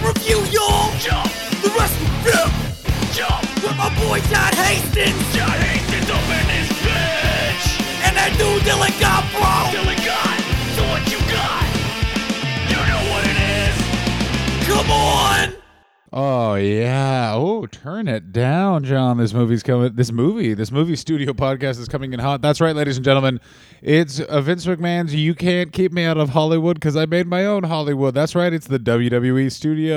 wrestling review, y'all. Jump, The wrestling review jump, with my boy John Hastings John Hastings up in this bitch. and that dude Dylan Gobro. Till it got, so what you got? You know what it is. Come on. Oh yeah. Oh, turn it down, John. This movie's coming. This movie, this movie studio podcast is coming in hot. That's right, ladies and gentlemen. It's uh, Vince McMahon's "You Can't Keep Me Out of Hollywood" because I made my own Hollywood. That's right. It's the WWE Studios.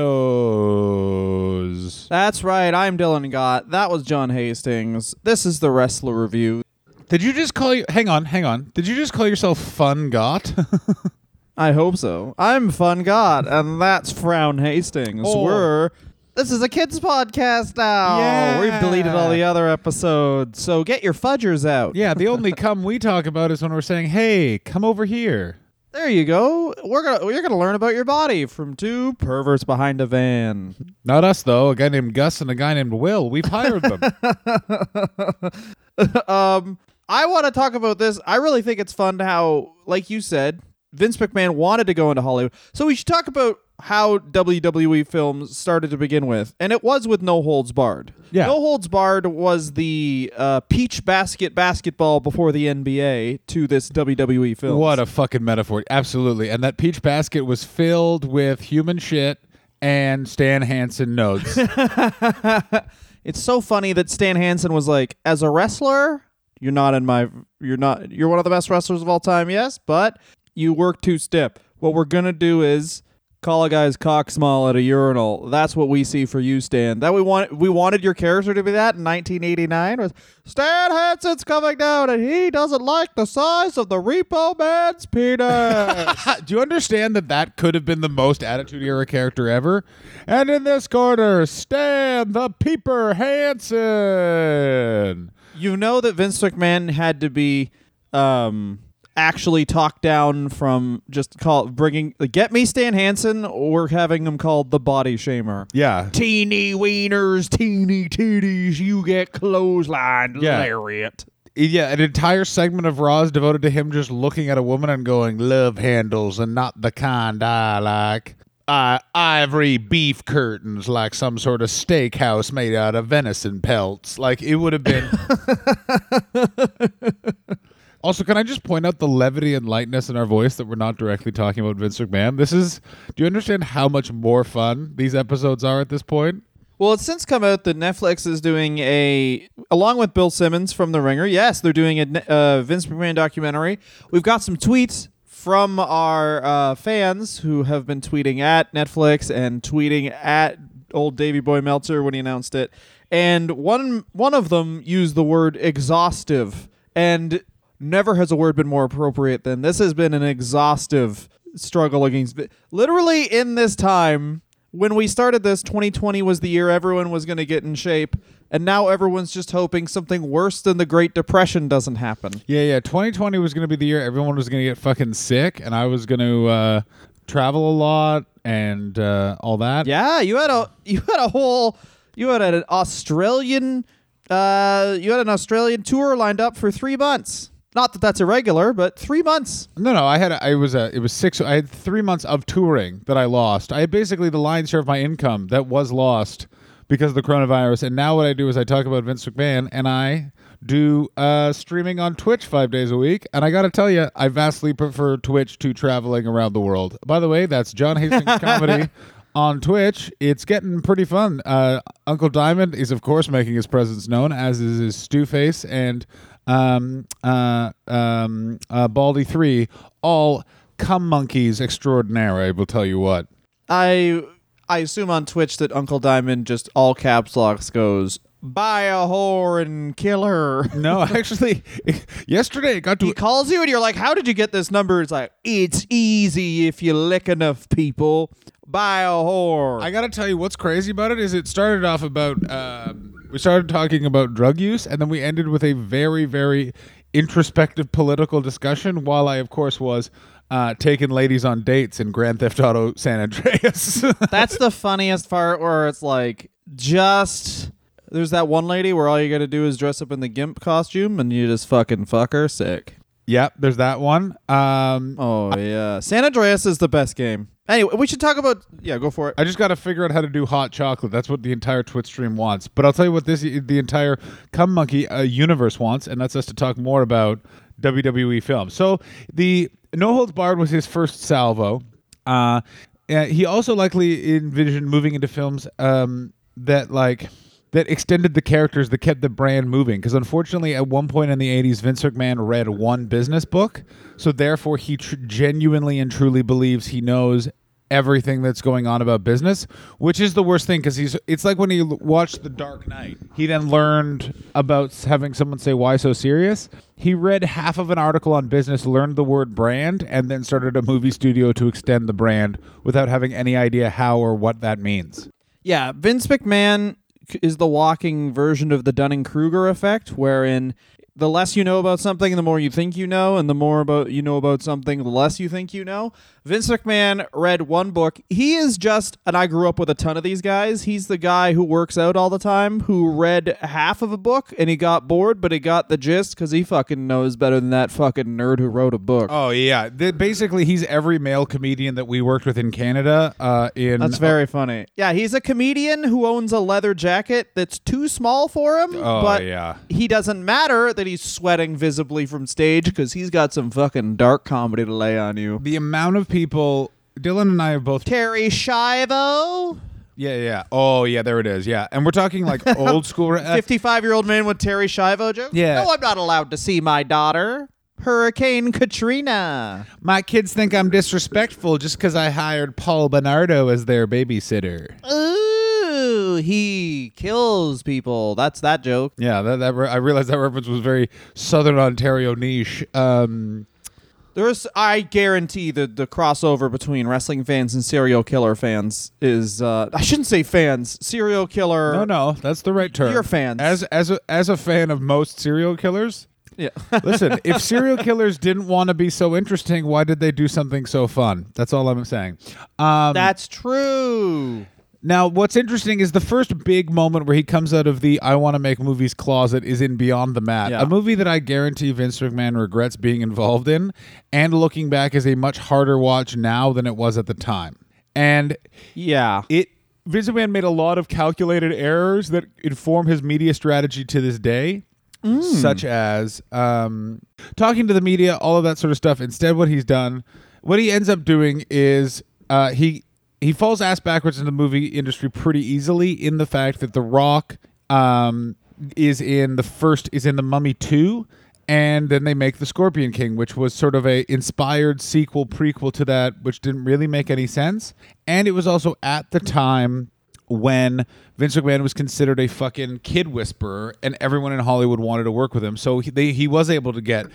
That's right. I'm Dylan Gott. That was John Hastings. This is the Wrestler Review. Did you just call you? Hang on, hang on. Did you just call yourself Fun Gott? I hope so. I'm Fun Gott, and that's Frown Hastings. Oh. We're this is a kids podcast now. Yeah. We've deleted all the other episodes, so get your fudgers out. yeah. The only come we talk about is when we're saying, "Hey, come over here." There you go. We're gonna you're gonna learn about your body from two perverts behind a van. Not us though. A guy named Gus and a guy named Will. We've hired them. um, I want to talk about this. I really think it's fun how, like you said, Vince McMahon wanted to go into Hollywood. So we should talk about how WWE films started to begin with, and it was with No Holds Barred. Yeah. No Holds Barred was the uh, peach basket basketball before the NBA to this WWE film. What a fucking metaphor. Absolutely. And that peach basket was filled with human shit and Stan Hansen notes. It's so funny that Stan Hansen was like, as a wrestler, you're not in my, you're not, you're one of the best wrestlers of all time, yes, but you work two step. What we're gonna do is call a guy's cock small at a urinal. That's what we see for you, Stan. That we want, we wanted your character to be that in 1989. Was Stan Hansen's coming down and he doesn't like the size of the Repo Man's penis. Do you understand that that could have been the most Attitude Era character ever? And in this corner, Stan the Peeper Hansen. you know that Vince McMahon had to be um actually talk down from just call bringing get me Stan Hansen or having him called the body shamer. Yeah. Teeny wieners, teeny titties, you get clothesline Yeah. lariat. Yeah, an entire segment of Raw is devoted to him just looking at a woman and going, "Love handles and not the kind I like." Uh, ivory beef curtains, like some sort of steakhouse made out of venison pelts. Like it would have been. also, can I just point out the levity and lightness in our voice that we're not directly talking about Vince McMahon? This is. Do you understand how much more fun these episodes are at this point? Well, it's since come out that Netflix is doing a, along with Bill Simmons from The Ringer. Yes, they're doing a uh, Vince McMahon documentary. We've got some tweets from our uh, fans who have been tweeting at Netflix and tweeting at old Davy Boy Meltzer when he announced it. And one one of them used the word exhaustive, and never has a word been more appropriate than this has been an exhaustive struggle against. Literally in this time when we started this, 2020 was the year everyone was going to get in shape, and now everyone's just hoping something worse than the Great Depression doesn't happen. Yeah, yeah. 2020 was going to be the year everyone was going to get fucking sick, and I was going to uh, travel a lot and uh, all that. Yeah, you had a you had a whole you had an Australian uh you had an Australian tour lined up for 3 months. Not that that's irregular, but 3 months. No, no. I had. I was. Uh, it was six. I had three months of touring that I lost. I had basically the lion's share of my income that was lost because of the coronavirus. And now what I do is I talk about Vince McMahon and I do uh, streaming on Twitch five days a week. And I got to tell you, I vastly prefer Twitch to traveling around the world. By the way, that's John Hastings comedy. On Twitch, it's getting pretty fun. Uh, Uncle Diamond is, of course, making his presence known, as is his Stew Face and um, uh, um, uh, Baldy Three, all cum monkeys extraordinaire. I will tell you what. I I assume on Twitch that Uncle Diamond just all caps locks goes buy a whore and kill her. No, actually, yesterday got to He calls you and you're like, "How did you get this number?" It's like, "It's easy if you lick enough people. Buy a whore." I gotta tell you what's crazy about it is it started off about um, we started talking about drug use and then we ended with a very very introspective political discussion. While I of course was uh, taking ladies on dates in Grand Theft Auto San Andreas. That's the funniest part where it's like just there's that one lady where all you got to do is dress up in the gimp costume and you just fucking fuck her sick. Yep, there's that one. Um, Oh yeah, San Andreas is the best game. Anyway, we should talk about. Yeah, go for it. I just got to figure out how to do hot chocolate. That's what the entire Twitch stream wants. But I'll tell you what this the entire Cum Monkey uh, universe wants, and that's us to talk more about WWE films. So the No Holds Barred was his first salvo. Uh, uh, he also likely envisioned moving into films um, that like that extended the characters that kept the brand moving. Because unfortunately at one point in the 80s vince mcmahon read one business book. So therefore he tr- genuinely and truly believes he knows everything that's going on about business which is the worst thing because he's it's like when he l- watched the dark knight. He then learned about having someone say why so serious? He read half of an article on business learned the word brand and then started a movie studio to extend the brand without having any idea how or what that means. Yeah, Vince McMahon is the walking version of the Dunning Kruger effect, wherein the less you know about something, the more you think you know, and the more about you know about something, the less you think you know. Vince McMahon read one book. He is just, and I grew up with a ton of these guys. He's the guy who works out all the time, who read half of a book and he got bored, but he got the gist because he fucking knows better than that fucking nerd who wrote a book. Oh yeah, Th- basically he's every male comedian that we worked with in Canada. Uh, in That's very funny. Yeah, he's a comedian who owns a leather jacket that's too small for him. Oh, but yeah. he doesn't matter that he's sweating visibly from stage because he's got some fucking dark comedy to lay on you. the amount of people. Dylan and I have both. Terri Schiavo, Yeah, yeah. Oh yeah, there it is. Yeah, and we're talking like old school. fifty-five-year-old man with Terri Schiavo joke. Yeah. No, I'm not allowed to see my daughter. Hurricane Katrina. my kids think I'm disrespectful just because I hired Paul Bernardo as their babysitter. Ooh, he kills people. That's that joke. Yeah, that, that re- I realized that reference was very Southern Ontario niche. Um, There's, I guarantee the the crossover between wrestling fans and serial killer fans is. Uh, I shouldn't say fans. Serial killer. no, no, that's the right term. You're fans. As as a, as a fan of most serial killers. Yeah. Listen, if serial killers didn't want to be so interesting, why did they do something so fun? That's all I'm saying. Um, That's true. Now, what's interesting is the first big moment where he comes out of the "I want to make movies" closet is in Beyond the Mat, Yeah. a movie that I guarantee Vince McMahon regrets being involved in, and looking back is a much harder watch now than it was at the time. And Yeah. it Vince McMahon made a lot of calculated errors that inform his media strategy to this day, such as um, talking to the media, all of that sort of stuff. Instead, what he's done, what he ends up doing is uh, he he falls ass backwards in the movie industry pretty easily in the fact that The Rock um, is in the first is in the Mummy two. And then they make the Scorpion King, which was sort of a inspired sequel prequel to that, which didn't really make any sense. And it was also at the time when Vince McMahon was considered a fucking kid whisperer, and everyone in Hollywood wanted to work with him. So he, they, he was able to get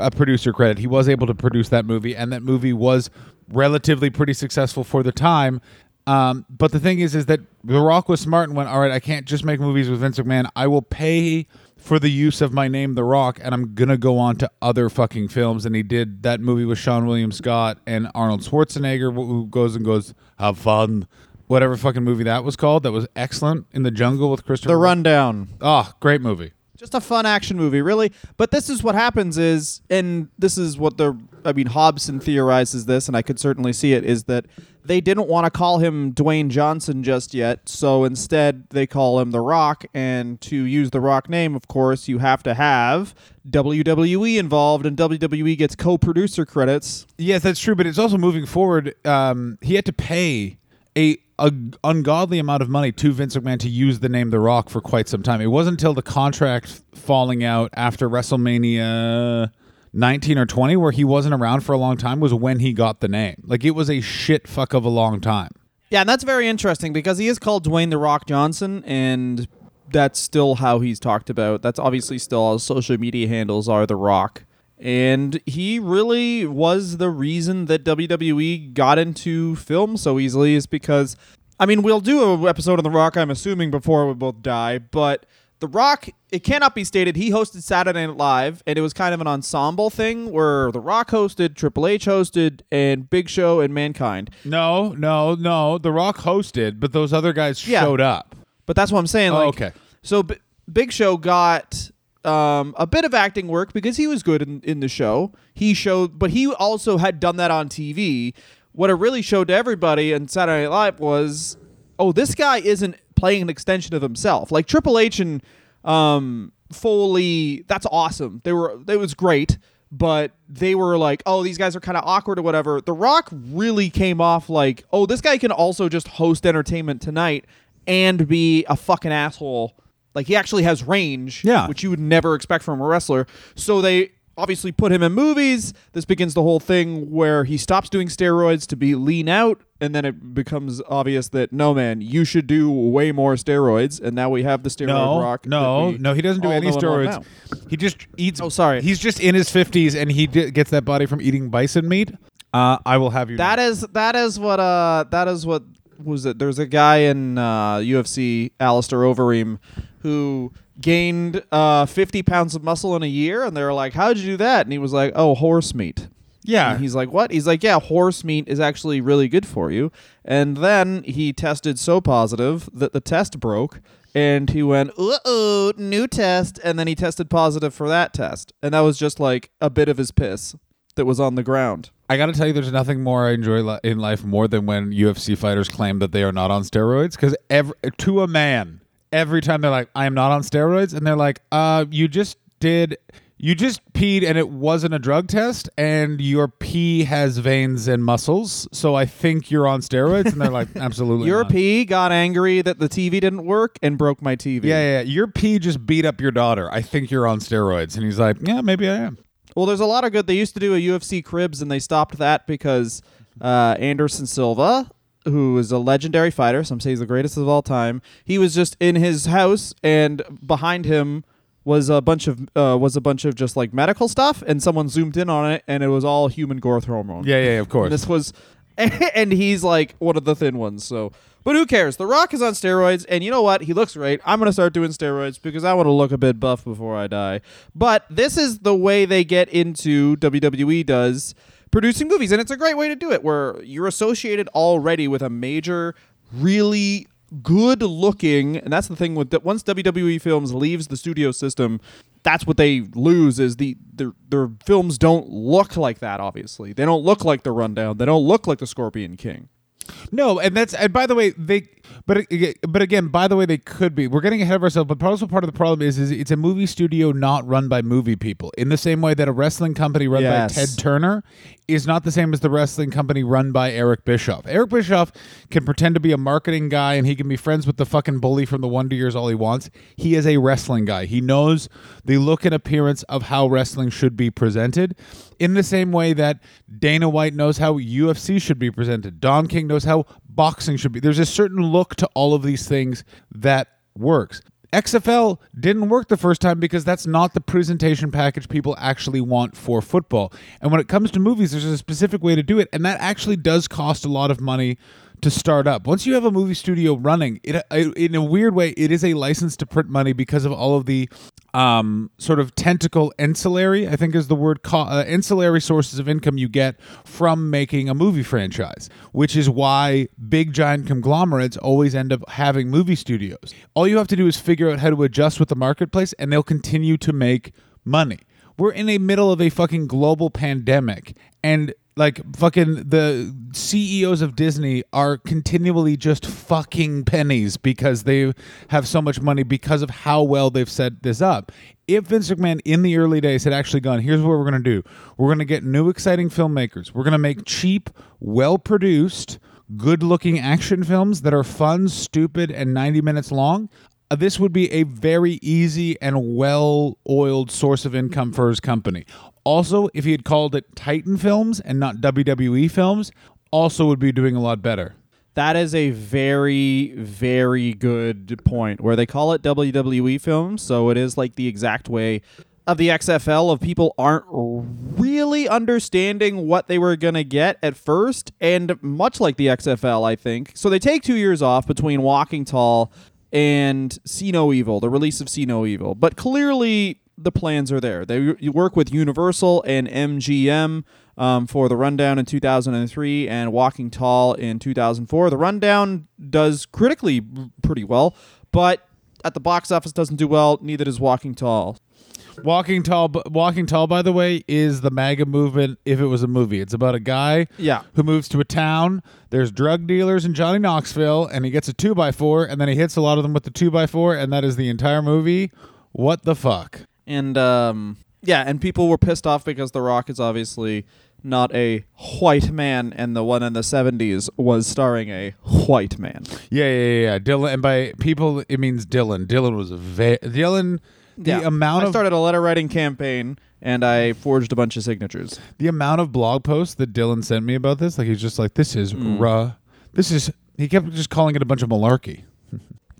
a producer credit. He was able to produce that movie, and that movie was relatively pretty successful for the time. Um, but the thing is, is that The Rock was smart and went, all right, I can't just make movies with Vince McMahon. I will pay for the use of my name, The Rock, and I'm gonna go on to other fucking films. And he did that movie with Seann William Scott and Arnold Schwarzenegger, who goes and goes, have fun. Whatever fucking movie that was called, that was excellent. In the Jungle with Christopher. The Rundown. Oh, great movie. Just a fun action movie, really. But this is what happens is, and this is what the, I mean, Hobson theorizes this, and I could certainly see it, is that they didn't want to call him Dwayne Johnson just yet, so instead they call him The Rock, and to use The Rock name, of course, you have to have WWE involved, and WWE gets co-producer credits. Yes, that's true. But it's also moving forward. Um, he had to pay a, a ungodly amount of money to Vince McMahon to use the name The Rock for quite some time. It wasn't until the contract falling out after WrestleMania 19 or 20, where he wasn't around for a long time, was when he got the name. Like it was a shit fuck of a long time. Yeah, and that's very interesting because he is called Dwayne the Rock Johnson, and that's still how he's talked about. That's obviously still how social media handles are The Rock. And he really was the reason that WWE got into film so easily, is because, I mean, we'll do an episode on The Rock, I'm assuming, before we both die, but The Rock, it cannot be stated, he hosted Saturday Night Live, and it was kind of an ensemble thing where The Rock hosted, Triple H hosted, and Big Show and Mankind. No, no, no. The Rock hosted, but those other guys Yeah. showed up. But that's what I'm saying. Oh, okay. So B- Big Show got um, a bit of acting work because he was good in, in the show. He showed, but he also had done that on TV. What it really showed to everybody in Saturday Night Live was, oh, this guy isn't playing an extension of himself. Like Triple H and um, Foley, that's awesome. They were, it was great, but they were like, oh, these guys are kind of awkward or whatever. The Rock really came off like, oh, this guy can also just host Entertainment Tonight and be a fucking asshole. Like he actually has range, Yeah. which you would never expect from a wrestler. So they obviously put him in movies. This begins the whole thing where he stops doing steroids to be lean out, and then it becomes obvious that no man, you should do way more steroids. And now we have the steroid No, rock. no, no. He doesn't do any know and love steroids. He just eats. Oh, sorry. He's just in his fifties, and he di- gets that body from eating bison meat. Uh, I will have you. That know. is that is what uh that is what was it? There's a guy in uh, UFC, Alistair Overeem, who gained uh 50 pounds of muscle in a year, and they were like, "How'd you do that?" And he was like, "Oh, horse meat." yeah. And he's like, "What?" He's like, "Yeah, horse meat is actually really good for you." And then he tested so positive that the test broke, and he went, "Uh oh, new test." And then he tested positive for that test, and that was just like a bit of his piss that was on the ground. I got to tell you, there's nothing more I enjoy li- in life more than when UFC fighters claim that they are not on steroids. Because every to a man, every time they're like, "I am not on steroids," and they're like, "Uh, you just did." You just peed and it wasn't a drug test, and your pee has veins and muscles, so I think you're on steroids. And they're like, absolutely. Your not. P got angry that the TV didn't work and broke my TV. Yeah, yeah, yeah. Your pee just beat up your daughter. I think you're on steroids. And he's like, yeah, maybe I am. Well, there's a lot of good. They used to do a UFC cribs and they stopped that because uh, Anderson Silva, who is a legendary fighter, some say he's the greatest of all time, he was just in his house and behind him was a bunch of uh, was a bunch of just like medical stuff and someone zoomed in on it and it was all human growth hormone. Yeah, yeah, yeah, of course. And this was, and he's like one of the thin ones. So, but who cares? The Rock is on steroids, and you know what? He looks great. I'm gonna start doing steroids because I want to look a bit buff before I die. But this is the way they get into WWE does producing movies, and it's a great way to do it, where you're associated already with a major, really good looking and that's the thing with that once WWE films leaves the studio system that's what they lose is the their, their films don't look like that obviously. They don't look like the rundown. They don't look like the Scorpion King. No, and that's and by the way, they but but again, by the way, they could be. We're getting ahead of ourselves, but also part of the problem is is it's a movie studio not run by movie people. In the same way that a wrestling company run Yes. by Ted Turner is not the same as the wrestling company run by Eric Bischoff. Eric Bischoff can pretend to be a marketing guy and he can be friends with the fucking bully from the Wonder Years all he wants. He is a wrestling guy. He knows the look and appearance of how wrestling should be presented. In the same way that Dana White knows how UFC should be presented. Don King knows how boxing should be. There's a certain look to all of these things that works. XFL didn't work the first time because that's not the presentation package people actually want for football. And when it comes to movies, there's a specific way to do it, and that actually does cost a lot of money to start up. Once you have a movie studio running, it, it in a weird way, it is a license to print money because of all of the um, sort of tentacle ancillary, I think is the word, co- uh, ancillary sources of income you get from making a movie franchise, which is why big giant conglomerates always end up having movie studios. All you have to do is figure out how to adjust with the marketplace, and they'll continue to make money. We're in the middle of a fucking global pandemic, and like fucking the CEOs of Disney are continually just fucking pennies because they have so much money because of how well they've set this up. If Vince McMahon in the early days had actually gone, here's what we're going to do. We're going to get new exciting filmmakers. We're going to make cheap, well produced, good looking action films that are fun, stupid, and 90 minutes long. Uh, This would be a very easy and well oiled source of income for his company. Also, if he had called it Titan Films and not WWE Films, also would be doing a lot better. That is a very, very good point where they call it WWE films. So it is like the exact way of the XFL of people aren't really understanding what they were going to get at first. And much like the XFL, I think. So they take two years off between Walking Tall and See No Evil, the release of See No Evil. But clearly the plans are there. They you work with Universal and MGM um, for the Rundown in 2003 and Walking Tall in 2004. The Rundown does critically pretty well, but at the box office doesn't do well. Neither does Walking Tall. Walking Tall, Walking Tall, by the way, is the MAGA movement if it was a movie. It's about a guy Yeah. who moves to a town. There's drug dealers in Johnny Knoxville, and he gets a two by four, and then he hits a lot of them with the two by four, and that is the entire movie. What the fuck? And um, yeah, and people were pissed off because The Rock is obviously not a white man, and the one in the '70s was starring a white man. Yeah, yeah, yeah. Dylan, and by people, it means Dylan. Dylan was a ve- Dylan. The yeah. amount I started a letter writing campaign, and I forged a bunch of signatures. the amount of blog posts that Dylan sent me about this, like he's just like, this is ruh. This is. He kept just calling it a bunch of malarkey.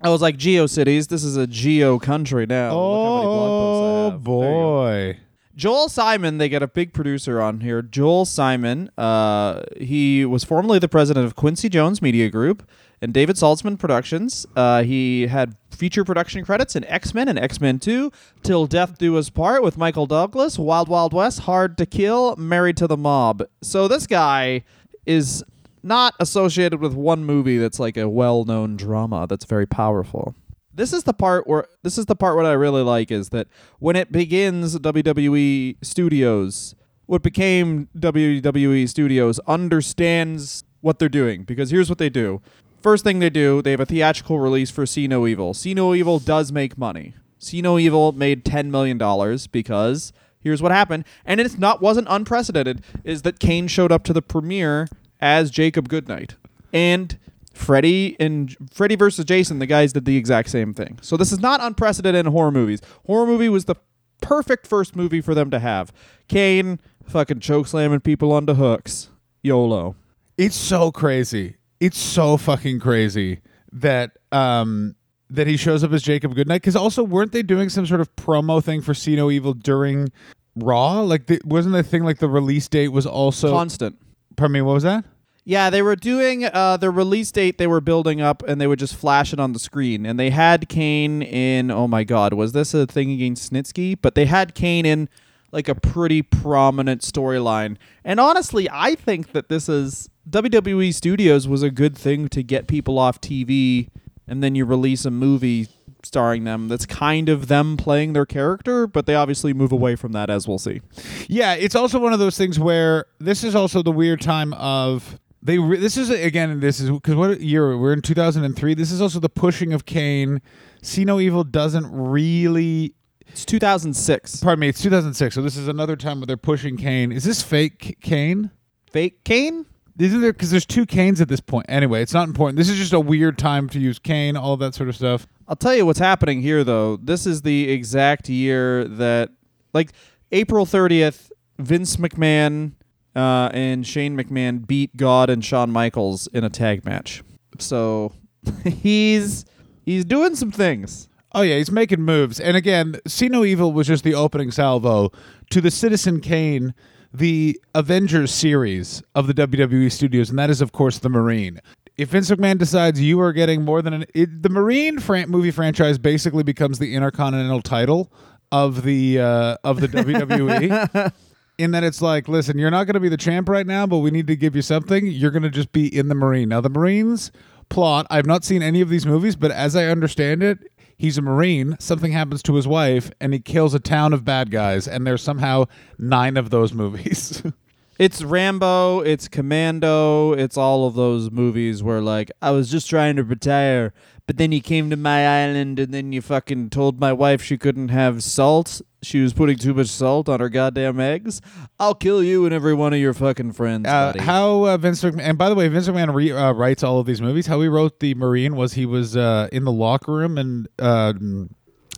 I was like, GeoCities, this is a geo country now. Look how many blog posts I Oh have. There you go. boy. Joel Simon, they get a big producer on here. Joel Simon, uh, he was formerly the president of Quincy Jones Media Group and David Salzman Productions. Uh, he had feature production credits in X Men and X Men 2, Till Death Do Us Part with Michael Douglas, Wild Wild West, Hard to Kill, Married to the Mob. So this guy is not associated with one movie that's like a well-known drama that's very powerful. This is the part where this is the part what I really like is that when it begins WWE Studios, what became WWE Studios understands what they're doing because here's what they do. First thing they do, they have a theatrical release for See No Evil. See No Evil does make money. See No Evil made ten million dollars because here's what happened, and it's not wasn't unprecedented. Is that Kane showed up to the premiere as Jacob Goodnight, and Freddy and Freddy versus Jason, the guys did the exact same thing. So this is not unprecedented in horror movies. Horror movie was the perfect first movie for them to have. Kane fucking choke slamming people onto hooks. YOLO. It's so crazy. It's so fucking crazy that um that he shows up as Jacob Goodnight. Because also, weren't they doing some sort of promo thing for See No Evil during Raw? Like, the, wasn't the thing like the release date was also? Constant. Pardon me. What was that? Yeah, they were doing uh, the release date. They were building up, and they would just flash it on the screen. And they had Kane in. Oh my God, was this a thing against Snitsky? But they had Kane in like a pretty prominent storyline. And honestly, I think that this is WWE Studios was a good thing to get people off TV, and then you release a movie starring them. That's kind of them playing their character, but they obviously move away from that, as we'll see. Yeah, it's also one of those things where this is also the weird time of they. Re- this is again. This is because what year we're in 2003. This is also the pushing of Kane. See No Evil doesn't really. It's 2006. Pardon me. It's 2006. So this is another time where they're pushing Kane. Is this fake Kane? Fake Kane. Isn't there? Because there's two Kanes at this point. Anyway, it's not important. This is just a weird time to use Kane. All that sort of stuff. I'll tell you what's happening here, though. This is the exact year that, like, April 30th, Vince McMahon uh, and Shane McMahon beat God and Shawn Michaels in a tag match. So he's he's doing some things. Oh yeah, he's making moves. And again, See No Evil was just the opening salvo to the Citizen Kane, the Avengers series of the WWE studios, and that is of course the Marine. If Vince McMahon decides you are getting more than an it, the Marine fran- movie franchise basically becomes the intercontinental title of the uh, of the WWE. In that it's like, listen, you're not going to be the champ right now, but we need to give you something. You're going to just be in the Marine. Now, the Marines plot, I've not seen any of these movies, but as I understand it, he's a Marine. Something happens to his wife, and he kills a town of bad guys, and there's somehow nine of those movies. It's Rambo, it's Commando, it's all of those movies where, like, I was just trying to retire, but then you came to my island and then you fucking told my wife she couldn't have salt. She was putting too much salt on her goddamn eggs. I'll kill you and every one of your fucking friends, Uh, buddy. how uh, Vince McMahon, and by the way, Vince McMahon re, uh, writes all of these movies. How he wrote the Marine was he was uh, in the locker room, and uh,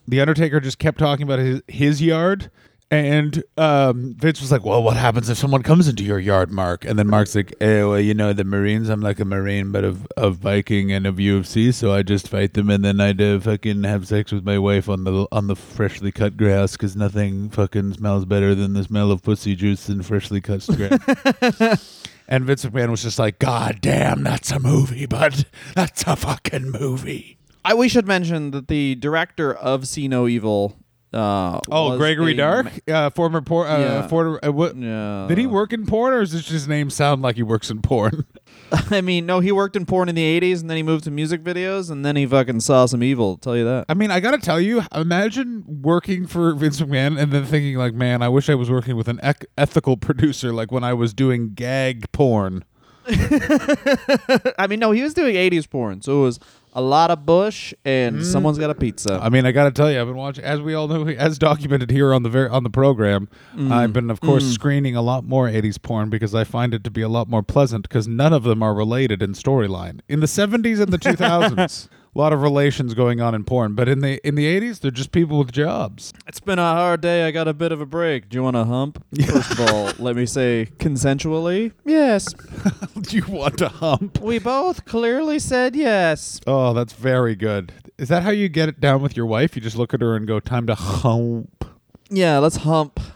the Undertaker just kept talking about his his yard. And um, Vince was like, "Well, what happens if someone comes into your yard, Mark?" And then Mark's like, eh, "Well, you know, the Marines. I'm like a Marine, but of, of Viking and of UFC, so I just fight them, and then I'd uh, fucking have sex with my wife on the on the freshly cut grass, because nothing fucking smells better than the smell of pussy juice and freshly cut grass." And Vince McMahon was just like, God damn, that's a movie, bud. That's a fucking movie. I, we should mention that the director of See No Evil. Uh, Oh, Gregory Dark, uh, former porn. Uh, Yeah. former, uh, what, Yeah. did he work in porn, or does his name sound like he works in porn? I mean, no, he worked in porn in the 80s and then he moved to music videos and then he fucking saw some evil, I'll tell you that. I mean, I gotta tell you, imagine working for Vince McMahon and then thinking like, man, I wish I was working with an ec- ethical producer, like when I was doing gag porn. I mean, no, he was doing 80s porn, so it was a lot of bush and mm. someone's got a pizza. I mean, I gotta tell you, I've been watching, as we all know, as documented here on the ver- on the program. Mm. I've been, of course, mm. screening a lot more '80s porn because I find it to be a lot more pleasant because none of them are related in storyline. In the '70s and the 2000s, a lot of relations going on in porn, but in the in the '80s, they're just people with jobs. It's been a hard day. I got a bit of a break. Do you want to hump? First of all, let me say consensually. Yes. Do you want to hump? We both clearly said yes. Oh, that's very good. Is that how you get it down with your wife? You just look at her and go, "Time to hump." Yeah, let's hump.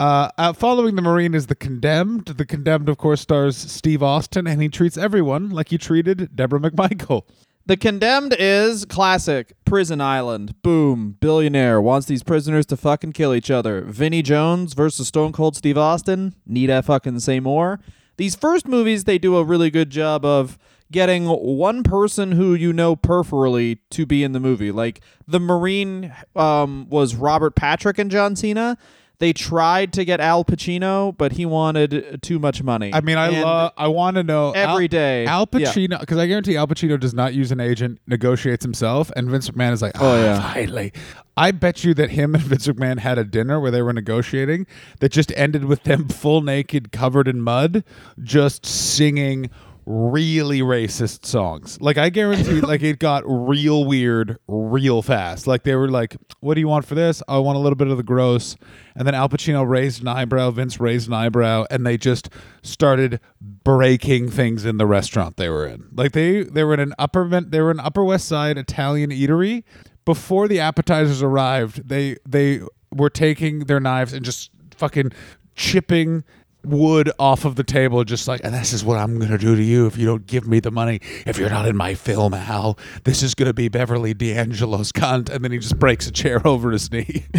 Uh, uh, following the Marine is the Condemned. The Condemned, of course, stars Steve Austin, and he treats everyone like he treated Deborah McMichael. The Condemned is classic. Prison Island. Boom. Billionaire wants these prisoners to fucking kill each other. Vinnie Jones versus Stone Cold Steve Austin. Need I fucking say more? These first movies, they do a really good job of getting one person who you know peripherally to be in the movie. Like the Marine um, was Robert Patrick and John Cena. They tried to get Al Pacino, but he wanted too much money. I mean, I love. I want to know every Al, day. Al Pacino, because I guarantee Al Pacino does not use an agent, negotiates himself, and Vince McMahon is like, oh, Oh, yeah. finally. I bet you that him and Vince McMahon had a dinner where they were negotiating that just ended with them full naked, covered in mud, just singing really racist songs. Like I guarantee like it got real weird real fast. Like they were like, "What do you want for this?" I want a little bit of the gross. And then Al Pacino raised an eyebrow, Vince raised an eyebrow, and they just started breaking things in the restaurant they were in. Like they they were in an upper they were an Upper West Side Italian eatery. Before the appetizers arrived, they they were taking their knives and just fucking chipping wood off of the table, just like, and this is what I'm gonna do to you if you don't give me the money. If you're not in my film, Al, this is gonna be Beverly D'Angelo's cunt. And then he just breaks a chair over his knee.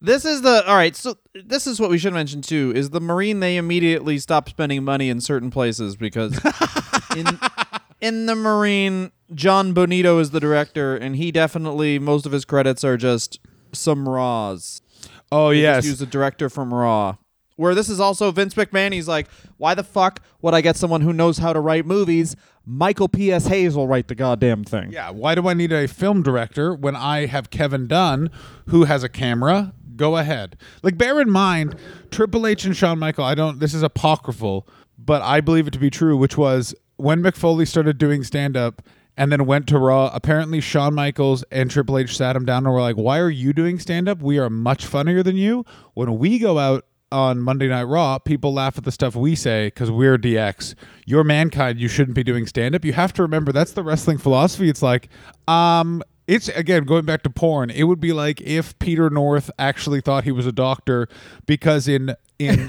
This is the all right. So this is what we should mention too: is the Marine. They immediately stop spending money in certain places because in in the Marine, John Bonito is the director, and he definitely most of his credits are just some raws. oh They yes, use the director from Raw. Where this is also Vince McMahon. He's like, why the fuck would I get someone who knows how to write movies? Michael P.S. Hayes will write the goddamn thing. yeah. Why do I need a film director when I have Kevin Dunn, who has a camera? Go ahead. Like, bear in mind, Triple H and Shawn Michael. I don't. This is apocryphal, but I believe it to be true. Which was when Mick Foley started doing stand up. And then went to Raw. Apparently, Shawn Michaels and Triple H sat him down and were like, "Why are you doing stand up? We are much funnier than you. When we go out on Monday Night Raw, people laugh at the stuff we say because we're DX. You're mankind. You shouldn't be doing stand up. You have to remember that's the wrestling philosophy. It's like, um, it's again going back to porn. It would be like if Peter North actually thought he was a doctor because in in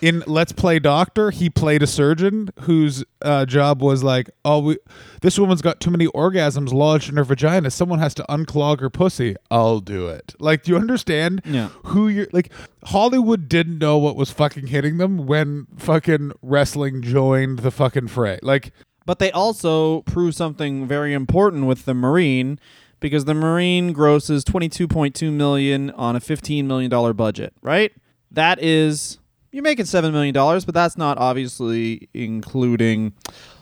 in Let's Play Doctor, he played a surgeon whose uh, job was like, oh, we, this woman's got too many orgasms lodged in her vagina. Someone has to unclog her pussy. I'll do it. Like, do you understand? Yeah. Who you're like? Hollywood didn't know what was fucking hitting them when fucking wrestling joined the fucking fray. Like, But they also prove something very important with the Marine because the Marine grosses 22.2 million on a 15 million dollar budget, right? That is you're making 7 million dollars, but that's not obviously including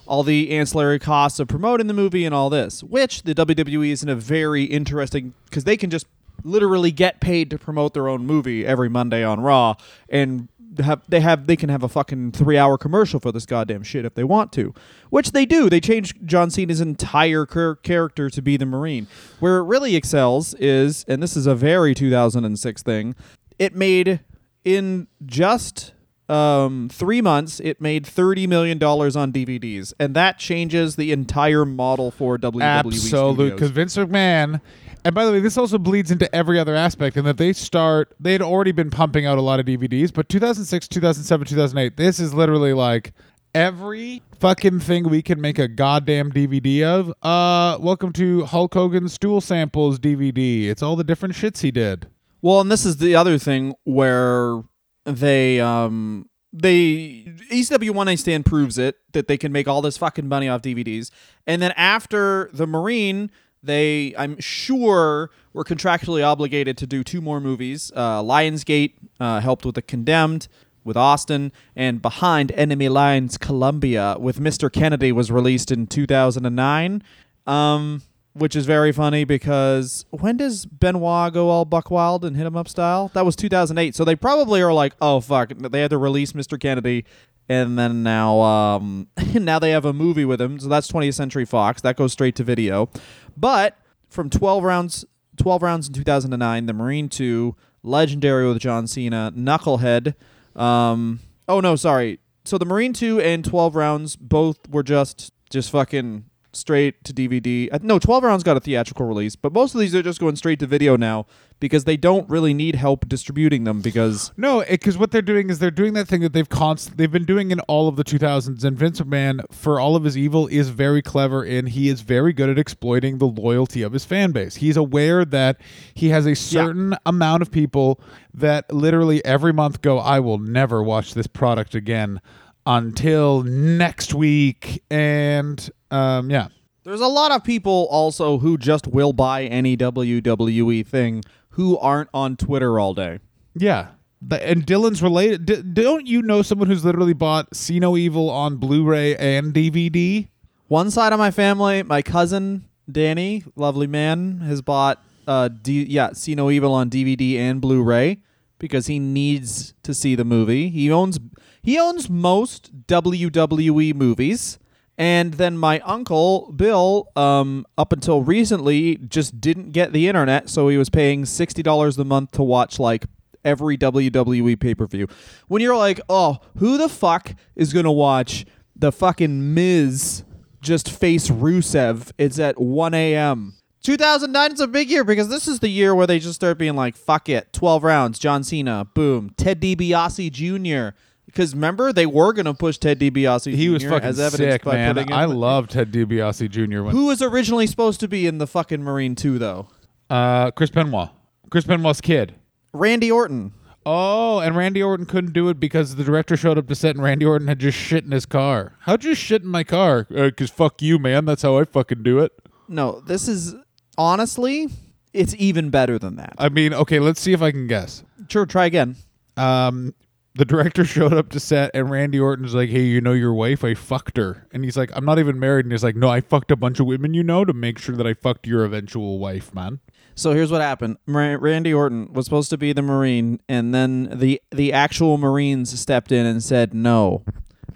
all the ancillary costs of promoting the movie and all this, which the WWE is in a very interesting cuz they can just literally get paid to promote their own movie every Monday on Raw and have they have they can have a fucking three hour commercial for this goddamn shit if they want to, which they do. They changed John Cena's entire char- character to be the Marine. Where it really excels is, and this is a very 2006 thing, it made in just um, three months, it made thirty million dollars on DVDs, and that changes the entire model for WWE. Absolutely, because Vince McMahon. And by the way, this also bleeds into every other aspect, in that they start. They had already been pumping out a lot of DVDs, but 2006, 2007, 2008. This is literally like every fucking thing we can make a goddamn DVD of. Uh, welcome to Hulk Hogan's Stool Samples DVD. It's all the different shits he did. Well, and this is the other thing where they um they ECW One Night Stand proves it that they can make all this fucking money off DVDs. And then after the Marine, they I'm sure were contractually obligated to do two more movies. Uh, Lionsgate uh, helped with the Condemned with Austin, and Behind Enemy Lines Columbia with Mr. Kennedy was released in 2009. Um, which is very funny because when does Benoit go all buck wild and hit him up style? That was 2008. So they probably are like, oh fuck, they had to release Mr. Kennedy, and then now, um, now they have a movie with him. So that's 20th Century Fox. That goes straight to video. But from 12 rounds, 12 rounds in 2009, The Marine 2, Legendary with John Cena, Knucklehead. Um, oh no, sorry. So the Marine 2 and 12 rounds both were just just fucking straight to DVD. Uh, no, 12 rounds got a theatrical release, but most of these are just going straight to video now because they don't really need help distributing them because No, because what they're doing is they're doing that thing that they've const- they've been doing in all of the 2000s. And Vince McMahon, for all of his evil, is very clever and he is very good at exploiting the loyalty of his fan base. He's aware that he has a certain amount of people that literally every month go, "I will never watch this product again." Until next week, and um, yeah, there's a lot of people also who just will buy any WWE thing who aren't on Twitter all day. Yeah. And Dylan's related. D- don't you know someone who's literally bought See No Evil on Blu-ray and DVD? One side of my family, my cousin Danny, lovely man, has bought uh D- yeah, See No Evil on DVD and Blu-ray because he needs to see the movie. He owns he owns most WWE movies. And then my uncle Bill, um, up until recently, just didn't get the internet, so he was paying sixty dollars a month to watch like every WWE pay per view. When you're like, oh, who the fuck is gonna watch the fucking Miz just face Rusev? It's at one a.m. 2009 is a big year because this is the year where they just start being like, fuck it, 12 rounds, John Cena, boom, Ted DiBiase Jr. Because remember, they were going to push Ted DiBiase He Jr. was fucking as evidence sick, by man. putting I love Ted DiBiase Jr. When, Who was originally supposed to be in the fucking Marine 2, though? uh, Chris Benoit. Chris Benoit's kid. Randy Orton. Oh, and Randy Orton couldn't do it because the director showed up to set and Randy Orton had just shit in his car. How'd you shit in my car? Uh, Cause fuck you, man. That's how I fucking do it. No, this is honestly, it's even better than that. I mean, okay, let's see if I can guess. Sure, try again. um, the director showed up to set, and Randy Orton's like, "Hey, you know your wife? I fucked her." And he's like, "I'm not even married." And he's like, "No, I fucked a bunch of women, you know, to make sure that I fucked your eventual wife, man." So here's what happened. Ra- Randy Orton was supposed to be the Marine, and then the the actual Marines stepped in and said no.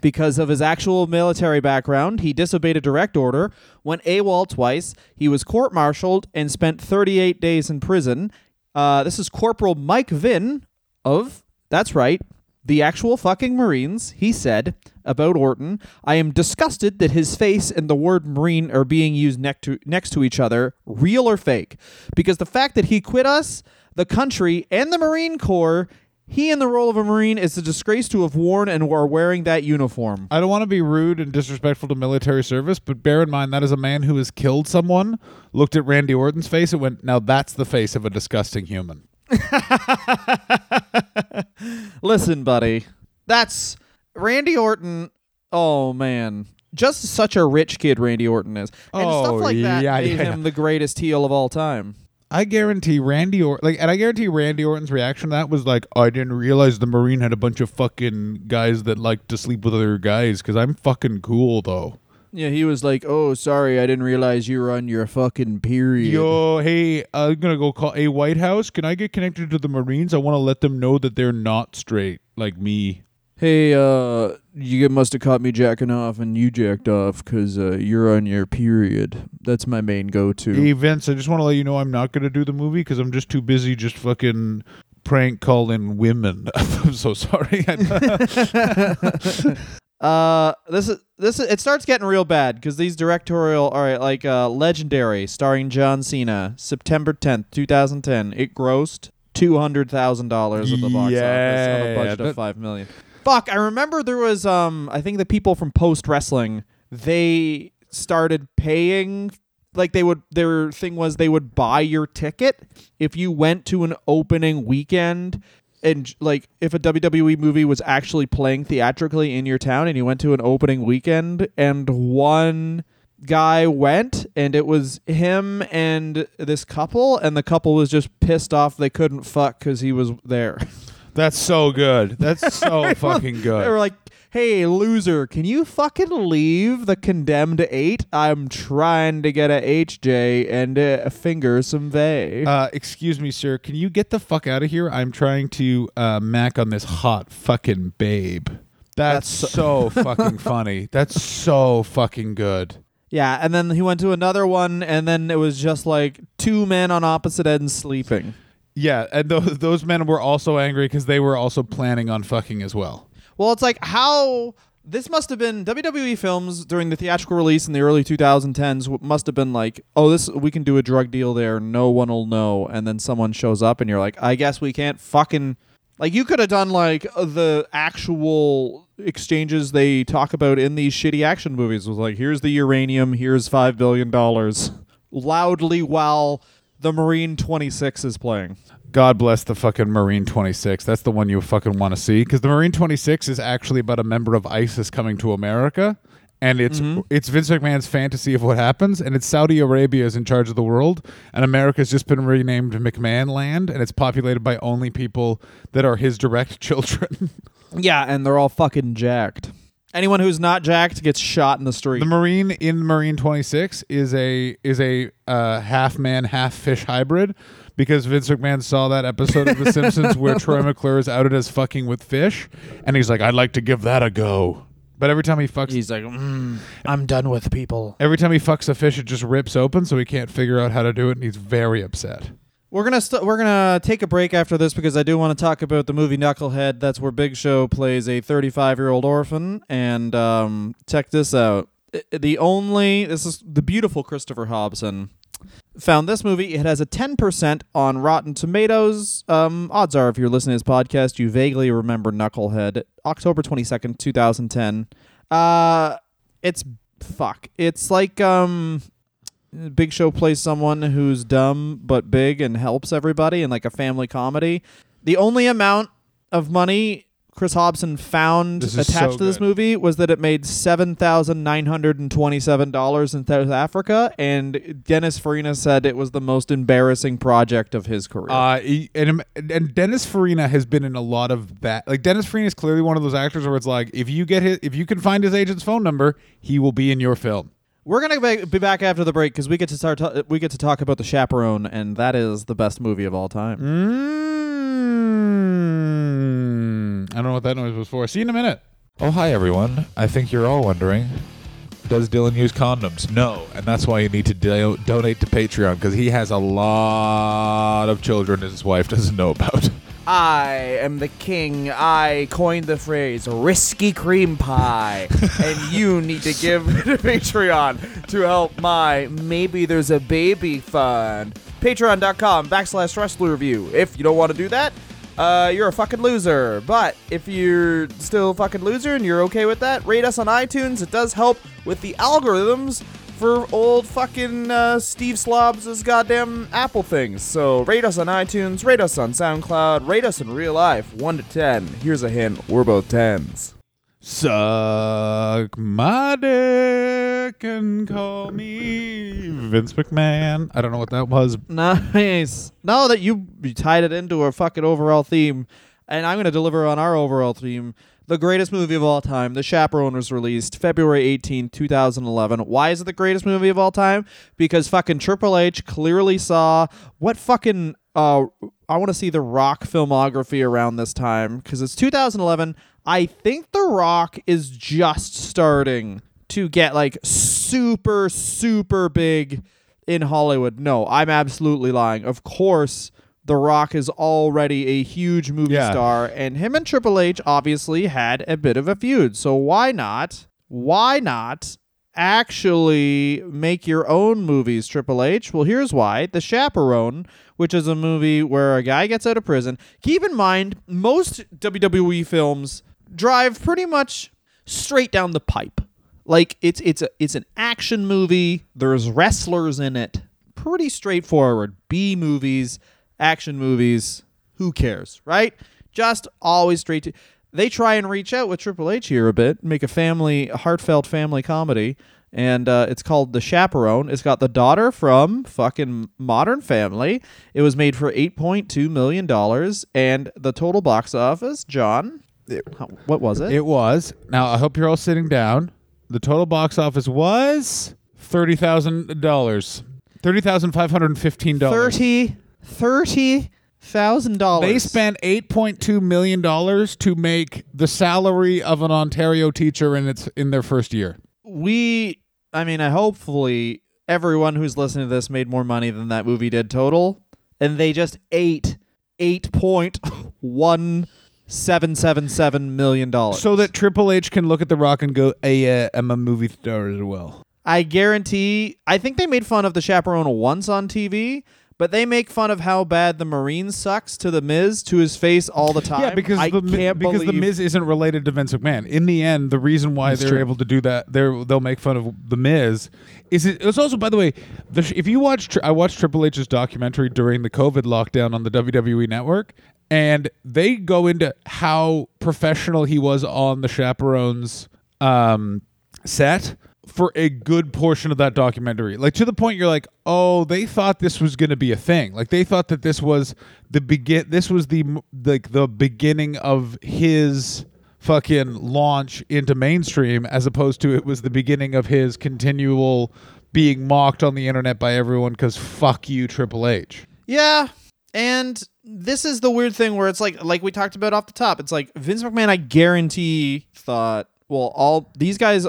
Because of his actual military background, he disobeyed a direct order, went AWOL twice, he was court martialed, and spent 38 days in prison. Uh, this is Corporal Mike Vinn of, that's right, the actual fucking Marines. He said about Orton, I am disgusted that his face and the word Marine are being used next to, next to each other, real or fake. Because the fact that he quit us, the country, and the Marine Corps, he in the role of a Marine is a disgrace to have worn and are wearing that uniform. I don't want to be rude and disrespectful to military service, but bear in mind that is a man who has killed someone. Looked at Randy Orton's face and went, "Now that's the face of a disgusting human." Listen, buddy, that's Randy Orton. Oh man, just such a rich kid Randy Orton is, and Oh, stuff like that yeah, made yeah. him the greatest heel of all time. I guarantee Randy or like, and I guarantee Randy Orton's reaction to that was like, "I didn't realize the Marine had a bunch of fucking guys that like to sleep with other guys because I'm fucking cool though." Yeah, he was like, "Oh, sorry, I didn't realize you were on your fucking period." Yo, hey, I'm gonna go call a White House. Can I get connected to the Marines? I want to let them know that they're not straight like me. Hey, uh, you must have caught me jacking off, and you jacked off because uh, you're on your period. That's my main go-to. Hey Vince, I just want to let you know I'm not gonna do the movie because I'm just too busy just fucking prank calling women. I'm so sorry. Uh, this is this is, it starts getting real bad because these directorial, all right, like uh, Legendary, starring John Cena, September tenth, two thousand ten. It grossed two hundred thousand dollars at the box office on a Yeah, budget of five million. Fuck, I remember there was um, I think the people from Post Wrestling they started paying. Like they would, their thing was they would buy your ticket if you went to an opening weekend and like if a WWE movie was actually playing theatrically in your town and you went to an opening weekend and one guy went and it was him and this couple and the couple was just pissed off they couldn't fuck cuz he was there. That's so good. That's so fucking good. They were like, "Hey, loser, can you fucking leave the condemned 8? I'm trying to get a HJ and uh, finger some vey." Uh, excuse me, sir. Can you get the fuck out of here? I'm trying to uh, mac on this hot fucking babe. That's, That's so fucking funny. That's so fucking good. Yeah, and then he went to another one, and then it was just like two men on opposite ends sleeping. Yeah, and those those men were also angry because they were also planning on fucking as well. Well, it's like how this must have been WWE films during the theatrical release in the early 2010s must have been like, oh, this we can do a drug deal there, no one will know, and then someone shows up, and you're like, I guess we can't fucking like you could have done like the actual exchanges they talk about in these shitty action movies was like, here's the uranium, here's five billion dollars, loudly while the Marine 26 is playing. God bless the fucking Marine 26. That's the one you fucking want to see because the Marine 26 is actually about a member of ISIS coming to America, and it's it's Vince McMahon's fantasy of what happens, and it's Saudi Arabia is in charge of the world, and America's just been renamed McMahon Land, and it's populated by only people that are his direct children. Yeah, and they're all fucking jacked. Anyone who's not jacked gets shot in the street. the Marine in Marine 26 is a is a uh, half man half fish hybrid. Because Vince McMahon saw that episode of The Simpsons where Troy McClure is outed as fucking with fish, and he's like, "I'd like to give that a go." But every time he fucks, He's like, mm, I'm done with people. every time he fucks a fish, it just rips open, so he can't figure out how to do it, and he's very upset. We're gonna st- we're gonna take a break after this because I do want to talk about the movie Knucklehead. That's where Big Show plays a 35 year old orphan. And um, check this out. The only this is the beautiful Christopher Hobson found this movie. It has a 10% on Rotten Tomatoes. Um, odds are, if you're listening to this podcast, you vaguely remember Knucklehead. October 22nd, 2010. Uh, it's fuck. It's like um, Big Show plays someone who's dumb but big and helps everybody in like a family comedy. The only amount of money Chris Hobson found This attached so to this movie was that it made seven thousand nine hundred and twenty-seven dollars in South Africa, and Dennis Farina said it was the most embarrassing project of his career. Uh, he- and and Dennis Farina has been in a lot of that. Like Dennis Farina is clearly one of those actors where it's like, if you get his, if you can find his agent's phone number, he will be in your film. We're gonna be be back after the break because we get to start. ta- we get to talk about the Chaperone, and that is the best movie of all time. Mm, I don't know what that noise was for. See you in a minute. Oh, hi, everyone. I think you're all wondering does Dylan use condoms? No. And that's why you need to do- donate to Patreon because he has a lot of children his wife doesn't know about. I am the king. I coined the phrase risky cream pie. and you need to give to Patreon to help my maybe there's a baby fund. Patreon.com backslash wrestler review. If you don't want to do that, uh, you're a fucking loser. But if you're still a fucking loser and you're okay with that, rate us on iTunes. It does help with the algorithms for old fucking uh, Steve Slobs' goddamn Apple things. So rate us on iTunes, rate us on SoundCloud, rate us in real life, 1 to 10. Here's a hint we're both 10s. Suck my dick and call me Vince McMahon. I don't know what that was. Nice. Now that you you tied it into a fucking overall theme, and I'm going to deliver on our overall theme. The greatest movie of all time, The Chaperone, was released February 18, 2011. Why is it the greatest movie of all time? Because fucking Triple H clearly saw what fucking. Uh, I want to see The Rock filmography around this time because it's 2011. I think The Rock is just starting to get like super, super big in Hollywood. No, I'm absolutely lying. Of course, The Rock is already a huge movie Yeah. star, and him and Triple H obviously had a bit of a feud. So why not? Why not actually make your own movies, Triple H? Well, here's why. The Chaperone, which is a movie where a guy gets out of prison. Keep in mind, most WWE films drive pretty much straight down the pipe. Like it's it's a it's an action movie. There's wrestlers in it. Pretty straightforward. B movies, action movies. Who cares, right? just always straight to. They try and reach out with Triple H here a bit, make a family, a heartfelt family comedy, and uh, it's called The Chaperone. It's got the daughter from fucking Modern Family. It was made for eight point two million dollars, and the total box office, John, how- what was it? It was. Now I hope you're all sitting down. The total box office was thirty thousand dollars. Thirty thousand five hundred and fifteen dollars. Thirty, thirty thousand dollars. They spent eight point two million dollars to make the salary of an Ontario teacher in its in their first year. we i mean i hopefully everyone who's listening to this made more money than that movie did total and they just ate 8.1777 million dollars So that Triple H can look at The Rock and go, "Hey, uh, I'm a movie star as well." i guarantee i think they made fun of the chaperone once on tv but they make fun of how bad the marine sucks to the miz to his face all the time Yeah, because I the can't because the Miz isn't related to Vince McMahon. In the end, the reason why That's they're true. able to do that, they're they'll make fun of the Miz. Is it? It's also, by the way, the, if you watch, I watched Triple H's documentary during the COVID lockdown on the WWE Network, and they go into how professional he was on the Chaperones um, set for a good portion of that documentary. Like to the point you're like, "Oh, they thought this was going to be a thing. Like they thought that this was the begin this was the like the beginning of his fucking launch into mainstream as opposed to it was the beginning of his continual being mocked on the internet by everyone cuz fuck you Triple H." Yeah, and this is the weird thing where it's like like we talked about off the top. It's like Vince McMahon I guarantee thought, well, all these guys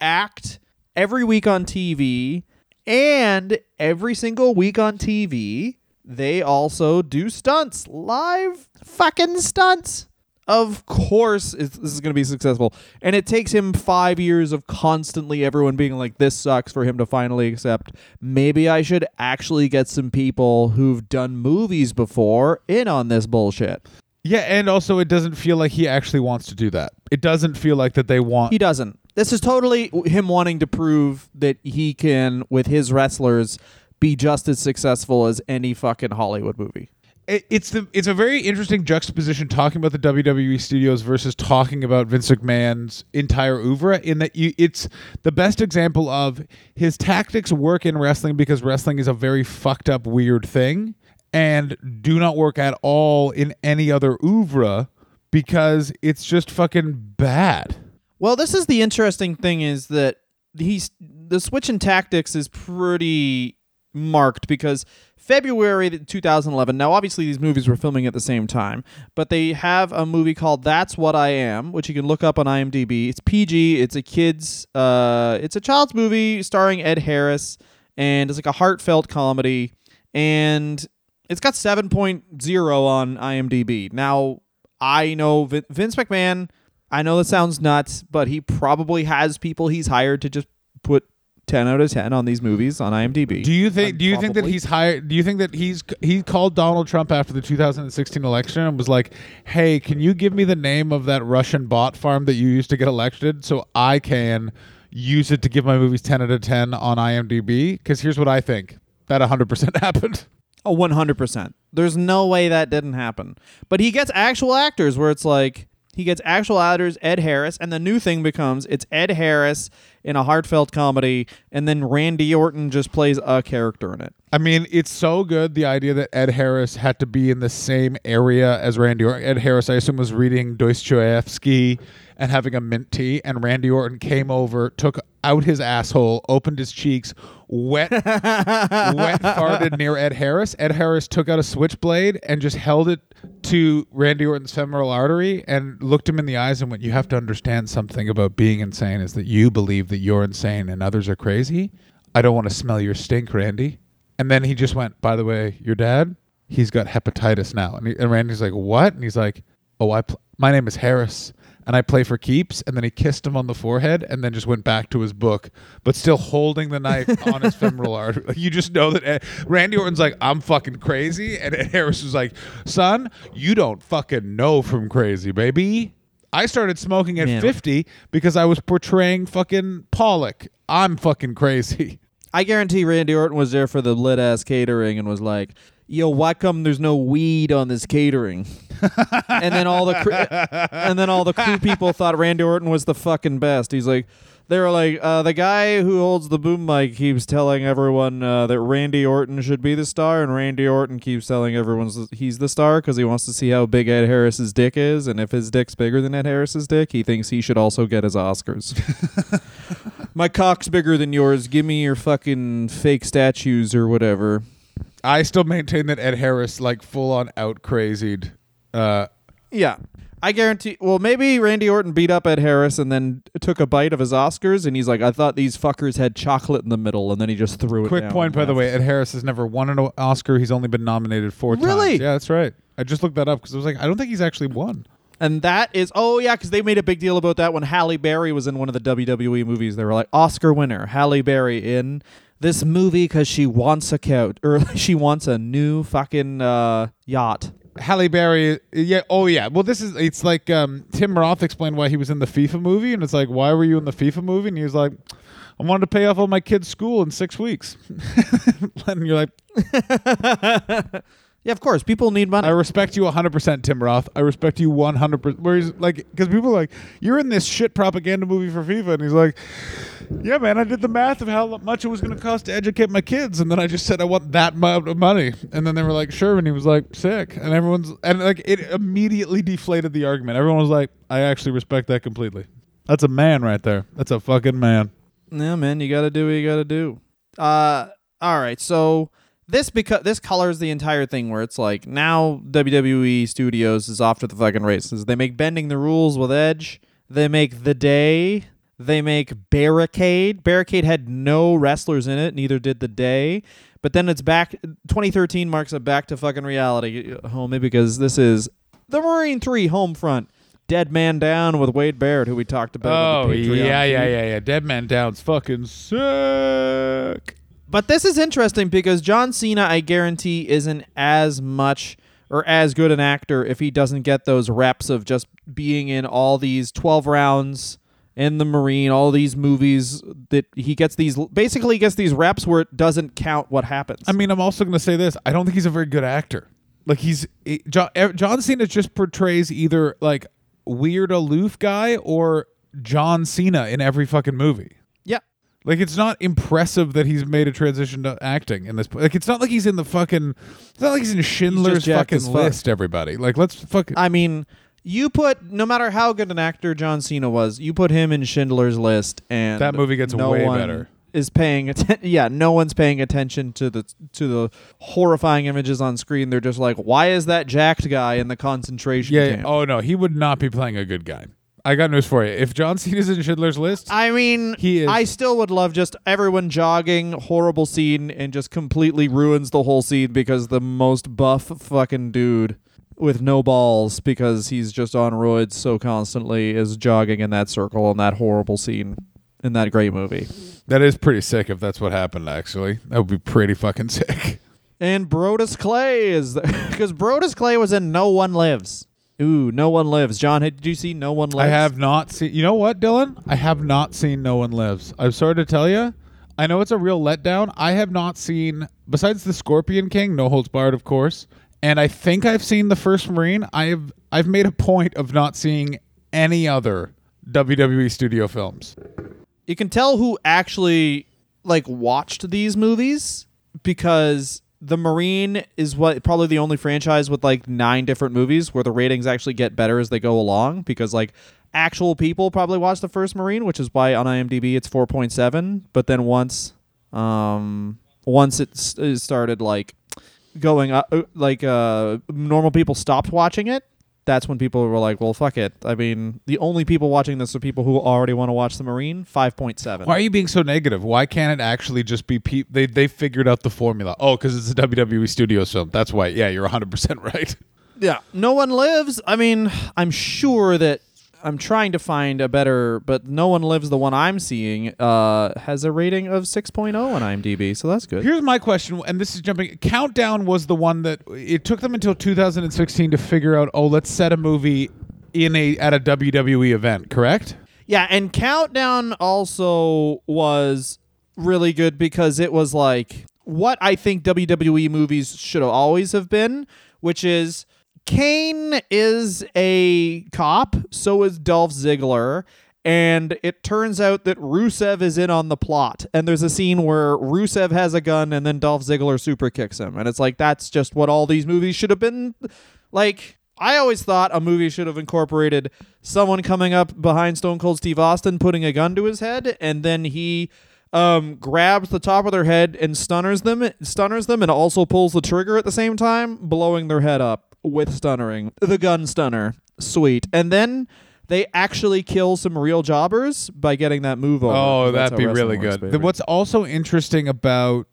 act every week on TV and every single week on TV they also do stunts, live fucking stunts. Of course, this is going to be successful. And it takes him five years of constantly everyone being like, this sucks for him to finally accept. Maybe I should actually get some people who've done movies before in on this bullshit. Yeah, and also it doesn't feel like he actually wants to do that. It doesn't feel like that they want He doesn't. This is totally him wanting to prove that he can, with his wrestlers, be just as successful as any fucking Hollywood movie. It, it's the it's a very interesting juxtaposition talking about the WWE studios versus talking about Vince McMahon's entire oeuvre in that you it's the best example of his tactics work in wrestling because wrestling is a very fucked up weird thing and do not work at all in any other oeuvre because it's just fucking bad. Well, this is the interesting thing is that he's the switch in tactics is pretty marked because February 2011. Now, obviously, these movies were filming at the same time, but they have a movie called "That's What I Am," which you can look up on IMDb. It's PG. It's a kids. Uh, it's a child's movie starring Ed Harris, and it's like a heartfelt comedy, and it's got 7.0 on IMDb. Now, I know Vin- Vince McMahon. I know that sounds nuts, but he probably has people he's hired to just put 10 out of 10 on these movies on IMDb. Do you think? Do you think that probably. he's hired? Do you think that he's he called Donald Trump after the 2016 election and was like, "Hey, can you give me the name of that Russian bot farm that you used to get elected, so I can use it to give my movies 10 out of 10 on IMDb?" Because here's what I think: that 100 percent happened. Oh, 100%. There's no way that didn't happen. But he gets actual actors where it's like he gets actual actors, Ed Harris, and the new thing becomes it's Ed Harris in a heartfelt comedy, and then Randy Orton just plays a character in it. I mean, it's so good the idea that Ed Harris had to be in the same area as Randy Orton. Ed Harris, I assume, was reading Dostoevsky and having a mint tea, and Randy Orton came over, took out his asshole, opened his cheeks, wet, wet farted near Ed Harris. Ed Harris took out a switchblade and just held it to Randy Orton's femoral artery and looked him in the eyes and went, "You have to understand something about being insane is that you believe that you're insane and others are crazy. I don't want to smell your stink, Randy." And then he just went, "By the way, your dad, he's got hepatitis now." And, he, and Randy's like, "What?" And he's like, "Oh, I pl- my name is Harris." And I play for keeps, and then he kissed him on the forehead, and then just went back to his book, but still holding the knife on his femoral artery. Like you just know that Ed, Randy Orton's like, "I'm fucking crazy," and Ed Harris was like, "Son, you don't fucking know from crazy, baby." I started smoking at Man. 50 because I was portraying fucking Pollock. I'm fucking crazy. I guarantee Randy Orton was there for the lit ass catering and was like, "Yo, why come there's no weed on this catering?" and then all the cr- and then all the crew people thought Randy Orton was the fucking best. He's like, they were like, uh, the guy who holds the boom mic keeps telling everyone uh, that Randy Orton should be the star, and Randy Orton keeps telling everyone he's the star because he wants to see how big Ed Harris's dick is, and if his dick's bigger than Ed Harris's dick, he thinks he should also get his Oscars. My cock's bigger than yours. Give me your fucking fake statues or whatever. I still maintain that Ed Harris like full on out crazied. Uh, Yeah. I guarantee. Well, maybe Randy Orton beat up Ed Harris and then took a bite of his Oscars, and he's like, "I thought these fuckers had chocolate in the middle," and then he just threw it. quick point, by the way, Ed Harris has never won an Oscar. He's only been nominated four Really? times. Yeah, that's right. I just looked that up because I was like, I don't think he's actually won. And that is, oh yeah, because they made a big deal about that when Halle Berry was in one of the WWE movies. They were like, Oscar winner Halle Berry in this movie because she wants a couch or she wants a new fucking uh, yacht. Halle Berry, yeah, oh yeah. Well, this is it's like um, Tim Roth explained why he was in the FIFA movie, and it's like, why were you in the FIFA movie? And he was like, I wanted to pay off all my kids' school in six weeks. and you're like, Yeah, of course, people need money. I respect you 100%, Tim Roth. I respect you 100%. Where he's like, because people are like, you're in this shit propaganda movie for FIFA. And he's like, yeah, man, I did the math of how much it was going to cost to educate my kids. And then I just said, I want that amount of money. And then they were like, sure. And he was like, sick. And everyone's, and like, it immediately deflated the argument. Everyone was like, I actually respect that completely. That's a man right there. That's a fucking man. Yeah, man, you got to do what you got to do. Uh, all right, so this because this colors the entire thing where it's like now WWE Studios is off to the fucking races. They make bending the rules with Edge. They make the day. They make Barricade. Barricade had no wrestlers in it. Neither did the day. But then it's back. 2013 marks a back to fucking reality, uh, homie, because this is the Marine Three home front. Dead Man Down with Wade Barrett, who we talked about. Oh, with the Patreon yeah, yeah, yeah, yeah. Dead Man Down's fucking sick. But this is interesting because John Cena, I guarantee, isn't as much or as good an actor if he doesn't get those reps of just being in all these 12 rounds in the Marine, all these movies that he gets these basically he gets these reps where it doesn't count what happens. I mean, I'm also going to say this. I don't think he's a very good actor. Like he's he- John, John Cena just portrays either like weird aloof guy or John Cena in every fucking movie. Like it's not impressive that he's made a transition to acting in this. Like it's not like he's in the fucking. It's not like he's in Schindler's jacked fucking as fuck. list. Everybody, like let's fucking. I mean, you put no matter how good an actor John Cena was, you put him in Schindler's List, and That movie gets no way one better. Is paying attention. Yeah, no one's paying attention to the to the horrifying images on screen. They're just like, why is that jacked guy in the concentration yeah. camp? Oh no, he would not be playing a good guy. I got news for you. If John Cena's in Schindler's List, I mean, He is- I still would love just everyone jogging, horrible scene, and just completely ruins the whole scene because the most buff fucking dude with no balls because he's just on roids so constantly is jogging in that circle in that horrible scene in that great movie. that is pretty sick. If that's what happened, actually, that would be pretty fucking sick. And Brodus Clay is because Brodus Clay was in No One Lives. Ooh, No One Lives. John, did you see No One Lives? I have not seen. You know what, Dylan? I have not seen No One Lives. I'm sorry to tell you. I know it's a real letdown. I have not seen, besides the Scorpion King, No Holds Barred, of course, and I think I've seen the First Marine. I have. I've made a point of not seeing any other WWE studio films. you can tell who actually like watched these movies because the marine is what probably the only franchise with like nine different movies where the ratings actually get better as they go along because like actual people probably watched the first marine which is why on imdb it's 4.7 but then once um once it, s- it started like going up uh, like uh normal people stopped watching it that's when people were like well fuck it i mean the only people watching this are people who already want to watch the marine 5.7 Why are you being so negative? Why can't it actually just be people? they they figured out the formula? Oh, because it's a WWE Studios film. That's why. Yeah, you're 100 percent right. yeah no one lives i mean i'm sure that i'm trying to find a better but no one lives the one i'm seeing uh has a rating of 6.0 on imdb so that's good Here's my question, and this is jumping. Countdown was the one that it took them until 2016 to figure out. Oh, let's set a movie in a at a WWE event. Correct? Yeah, and Countdown also was really good because it was like what I think WWE movies should always have been, which is Kane is a cop, so is Dolph Ziggler. And it turns out that Rusev is in on the plot. And there's a scene where Rusev has a gun and then Dolph Ziggler super kicks him. And it's like, that's just what all these movies should have been. Like, I always thought a movie should have incorporated someone coming up behind Stone Cold Steve Austin, putting a gun to his head, and then he um, grabs the top of their head and stunners them, stunners them, and also pulls the trigger at the same time, blowing their head up with stunnering. The gun stunner, sweet, and then they actually kill some real jobbers by getting that move over. Oh, that'd be really works, good. What's also interesting about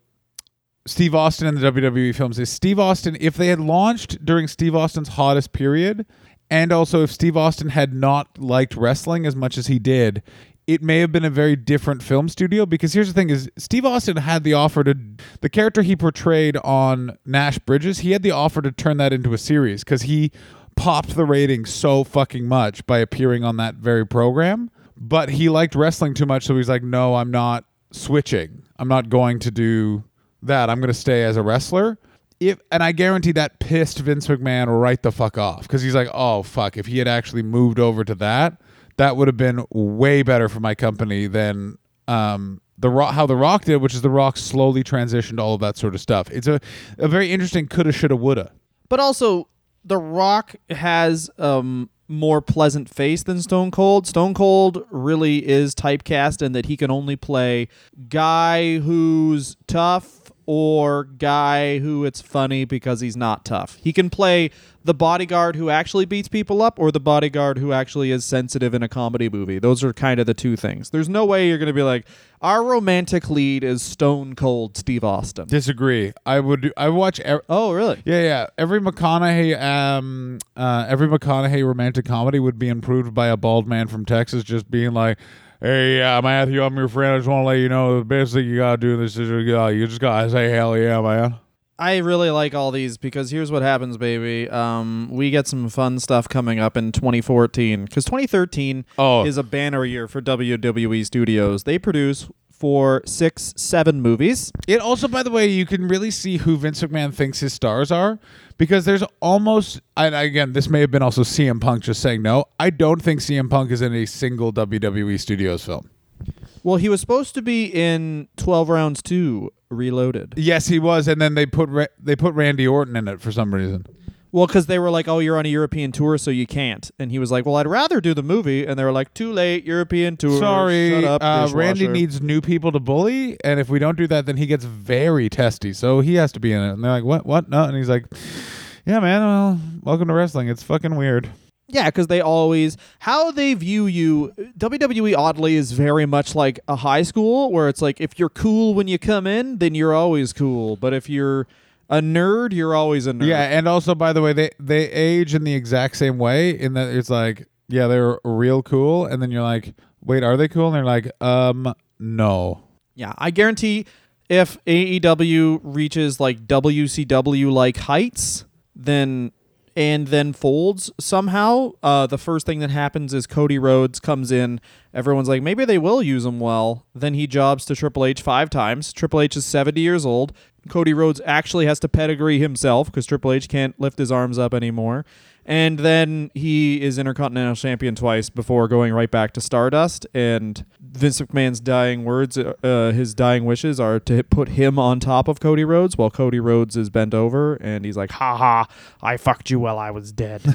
Steve Austin and the WWE films is Steve Austin, if they had launched during Steve Austin's hottest period, and also if Steve Austin had not liked wrestling as much as he did, it may have been a very different film studio because here's the thing is Steve Austin had the offer to the character he portrayed on Nash Bridges, he had the offer to turn that into a series cuz he popped the ratings so fucking much by appearing on that very program, but he liked wrestling too much so he's like no, I'm not switching. I'm not going to do that. I'm going to stay as a wrestler. If and I guarantee that pissed Vince McMahon right the fuck off because he's like, oh fuck, if he had actually moved over to that, that would have been way better for my company than um, the Rock, how the Rock did, which is the Rock slowly transitioned all of that sort of stuff. It's a a very interesting coulda, shoulda, woulda. But also, The Rock has um more pleasant face than Stone Cold. Stone Cold really is typecast in that he can only play guy who's tough or guy who it's funny because he's not tough. He can play the bodyguard who actually beats people up or the bodyguard who actually is sensitive in a comedy movie. Those are kind of the two things. There's no way you're going to be like our romantic lead is Stone Cold Steve Austin. Disagree. I would. I watch. e- Oh, really? Yeah, yeah. Every McConaughey, um, uh, every McConaughey romantic comedy would be improved by a bald man from Texas just being like, "Hey, uh, Matthew, I'm your friend. I just want to let you know the best thing you gotta do in this is uh, you just gotta say hell yeah, man." I really like all these because here's what happens, baby. Um, we get some fun stuff coming up in 2014 because 2013 Oh. is a banner year for WWE Studios. They produce for six, seven movies. It also, by the way, you can really see who Vince McMahon thinks his stars are because there's almost, and again, this may have been also CM Punk just saying no. I don't think CM Punk is in a single WWE Studios film. Well, he was supposed to be in 12 Rounds 2 Reloaded. Yes, he was, and then they put Ra- they put Randy Orton in it for some reason. Well, because they were like, "Oh, you're on a European tour, so you can't." And he was like, "Well, I'd rather do the movie." And they were like, "Too late, European tour." Sorry, shut up, uh, Randy needs new people to bully, and if we don't do that, then he gets very testy. So he has to be in it. And they're like, "What? What? No?" And he's like, "Yeah, man. Well, welcome to wrestling. It's fucking weird." Yeah, because they always how they view you. WWE oddly is very much like a high school where it's like if you're cool when you come in, then you're always cool. But if you're a nerd, you're always a nerd. Yeah, and also by the way, they they age in the exact same way. In that it's like, yeah, they're real cool, and then you're like, wait, are they cool? And they're like, um, no. Yeah, I guarantee if AEW reaches like WCW like heights, then and then folds somehow, uh, the first thing that happens is Cody Rhodes comes in. Everyone's like, maybe they will use him well. Then he jobs to Triple H five times. Triple H is 70 years old. Cody Rhodes actually has to pedigree himself because Triple H can't lift his arms up anymore. And then he is Intercontinental Champion twice before going right back to Stardust. And Vince McMahon's dying words, uh, uh, his dying wishes are to put him on top of Cody Rhodes while Cody Rhodes is bent over. And he's like, ha ha, I fucked you while I was dead.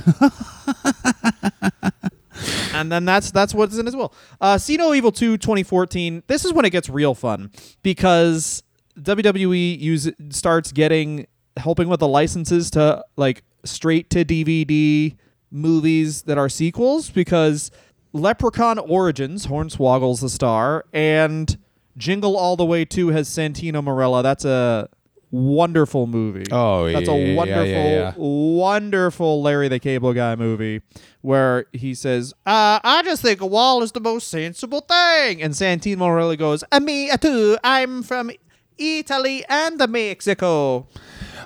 and then that's that's what's in as well. Uh, See No Evil 2 2014. This is when it gets real fun because WWE use starts getting helping with the licenses to like straight to DVD movies that are sequels because Leprechaun Origins, Hornswoggle's the star, and Jingle All the Way 2 has Santino Marella. That's a wonderful movie. Oh, yeah. That's yeah, a wonderful, yeah, yeah. wonderful Larry the Cable Guy movie where he says, uh, I just think a wall is the most sensible thing. And Santino Marella goes, "Uh, Me too. I'm from Italy and Mexico.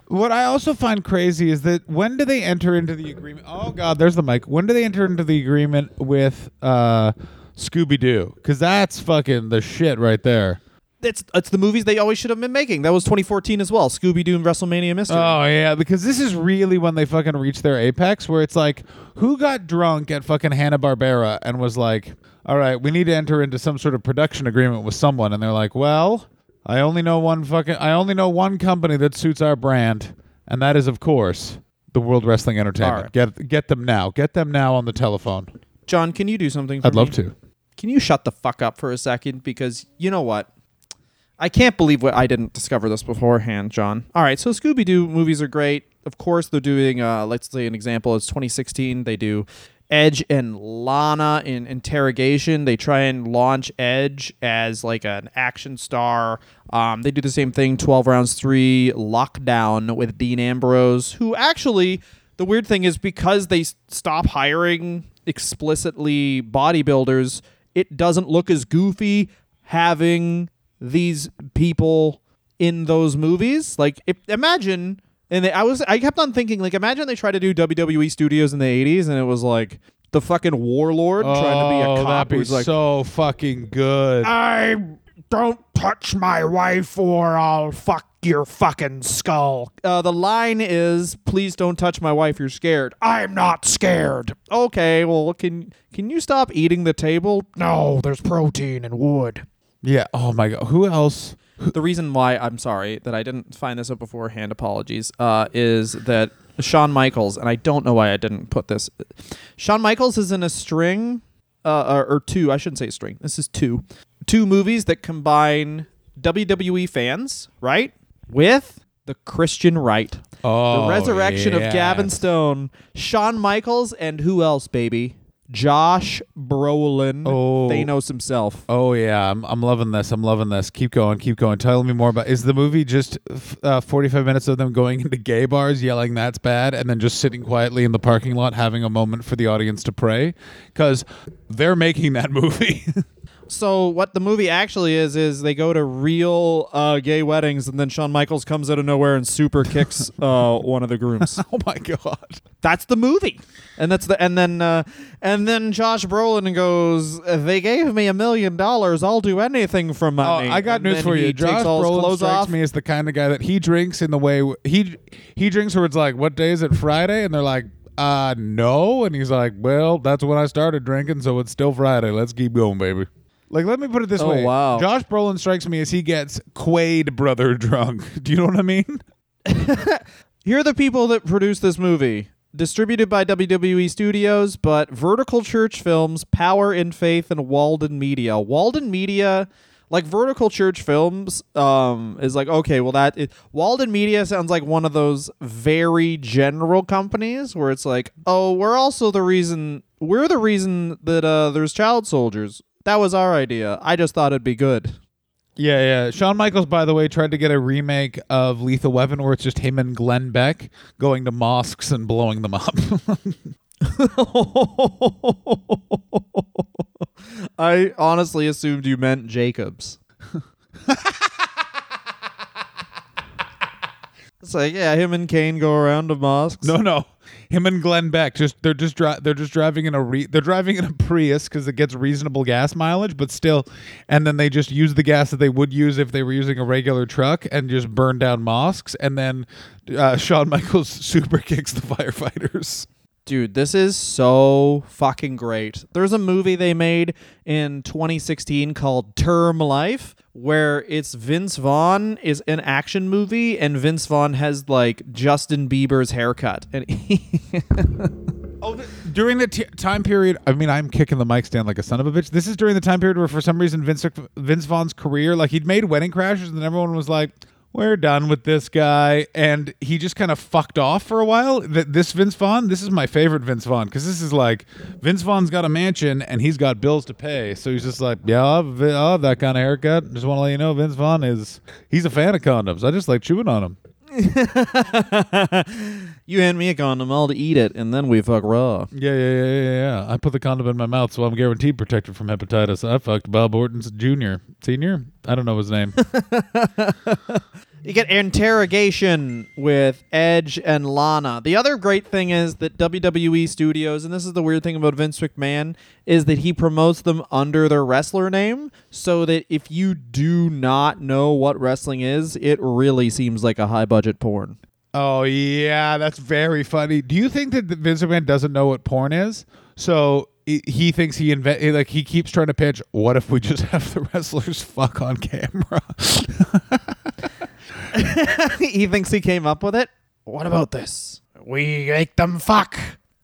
What I also find crazy is that when do they enter into the agreement? Oh God, there's the mic. When do they enter into the agreement with uh, Scooby Doo? Because that's fucking the shit right there. it's it's the movies they always should have been making. That was 2014 as well. Scooby Doo and WrestleMania Mystery. Oh yeah, because this is really when they fucking reach their apex, where it's like, who got drunk at fucking Hanna Barbera and was like, "All right, we need to enter into some sort of production agreement with someone," and they're like, "Well, I only know one fucking, I only know one company that suits our brand, and that is, of course, the World Wrestling Entertainment. All right. Get get them now, get them now on the telephone. John, can you do something? For I'd love to. Can you shut the fuck up for a second? Because you know what? I can't believe what I didn't discover this beforehand, John. All right, so Scooby Doo movies are great. Of course, they're doing. Uh, let's say an example. It's 2016. They do Edge and Lana in interrogation. They try and launch Edge as like an action star. Um, they do the same thing. 12 rounds three lockdown with Dean Ambrose, who actually the weird thing is because they stop hiring explicitly bodybuilders, it doesn't look as goofy having these people in those movies. Like, if, imagine, and they, I was, I kept on thinking, like, imagine they tried to do WWE studios in the '80s, and it was like the fucking warlord trying to be Oh, a cop that'd be who's like, so fucking good. I don't touch my wife or I'll fuck your fucking skull. uh, the line is, "Please don't touch my wife. You're scared." I'm not scared. Okay, well, can can you stop eating the table? No, there's protein and wood. yeah. Oh my god. Who else? The reason why I'm sorry that I didn't find this out beforehand, apologies, uh, is that Shawn Michaels, and I don't know why I didn't put this. Shawn Michaels is in a string, uh, or, or two, I shouldn't say string. This is two, two movies that combine WWE fans, right, with the Christian right, Oh, the resurrection of Gavin. Stone, Shawn Michaels, and who else, baby? Josh Brolin, Oh. Thanos himself. Oh yeah, I'm, I'm loving this. I'm loving this. Keep going, keep going. Tell me more about. Is the movie just f- uh, 45 minutes of them going into gay bars, yelling "That's bad," and then just sitting quietly in the parking lot, having a moment for the audience to pray? Because they're making that movie. So what the movie actually is is they go to real uh, gay weddings, and then Shawn Michaels comes out of nowhere and super kicks uh, one of the grooms. oh my god. That's the movie, and that's the and then uh, and then Josh Brolin goes, "They gave me a million dollars. I'll do anything for Oh. I got And news for you. Josh Brolin strikes off. me as the kind of guy that he drinks in the way w- he he drinks where it's like, "What day is it? Friday?" And they're like, "Uh, no." And he's like, "Well, that's when I started drinking, so it's still Friday. Let's keep going, baby." Like, let me put it this Oh, way: wow. Josh Brolin strikes me as he gets Quaid brother drunk. Do you know what I mean? Here are the people that produced this movie. Distributed by WWE Studios, but Vertical Church Films, Power in Faith, and Walden Media. Walden Media, like Vertical Church Films, um, is like okay. Well, that it, Walden Media sounds like one of those very general companies where it's like, oh, we're also the reason. We're the reason that uh, there's child soldiers. That was our idea. I just thought it'd be good. Yeah, yeah. Shawn Michaels, by the way, tried to get a remake of Lethal Weapon where it's just him and Glenn Beck going to mosques and blowing them up. I honestly assumed you meant Jacobs. it's like, yeah, him and Kane go around to mosques. No, no. Him and Glenn Beck just they're just dri- they're just driving in a re- they're driving in a Prius because it gets reasonable gas mileage, but still, and then they just use the gas that they would use if they were using a regular truck and just burn down mosques, and then uh, Shawn Michaels super kicks the firefighters. Dude, this is so fucking great. There's a movie they made in 2016 called Term Life where it's Vince Vaughn is an action movie and Vince Vaughn has like Justin Bieber's haircut and he Oh, during the t- time period, I mean, I'm kicking the mic stand like a son of a bitch. This is during the time period where, for some reason, Vince Vince Vaughn's career, like he'd made Wedding Crashers, and everyone was like, "We're done with this guy," and he just kind of fucked off for a while. Th- This Vince Vaughn, this is my favorite Vince Vaughn because this is like Vince Vaughn's got a mansion and he's got bills to pay, so he's just like, "Yeah, I'll have, I'll have that kind of haircut." Just want to let you know, Vince Vaughn is he's a fan of condoms. I just like chewing on them. you hand me a condom, I'll eat it and then we fuck raw. Yeah, yeah, yeah, yeah, yeah. I put the condom in my mouth, so I'm guaranteed protected from hepatitis. I fucked Bob Orton's Jr., Senior. I don't know his name. You get interrogation with Edge and Lana. The other great thing is that WWE Studios, and this is the weird thing about Vince McMahon, is that he promotes them under their wrestler name, so that if you do not know what wrestling is, it really seems like a high budget porn. Oh yeah, that's very funny. Do you think that Vince McMahon doesn't know what porn is? So he, thinks he invent like he keeps trying to pitch. What if we just have the wrestlers fuck on camera? he thinks he came up with it. What about this? We make them fuck.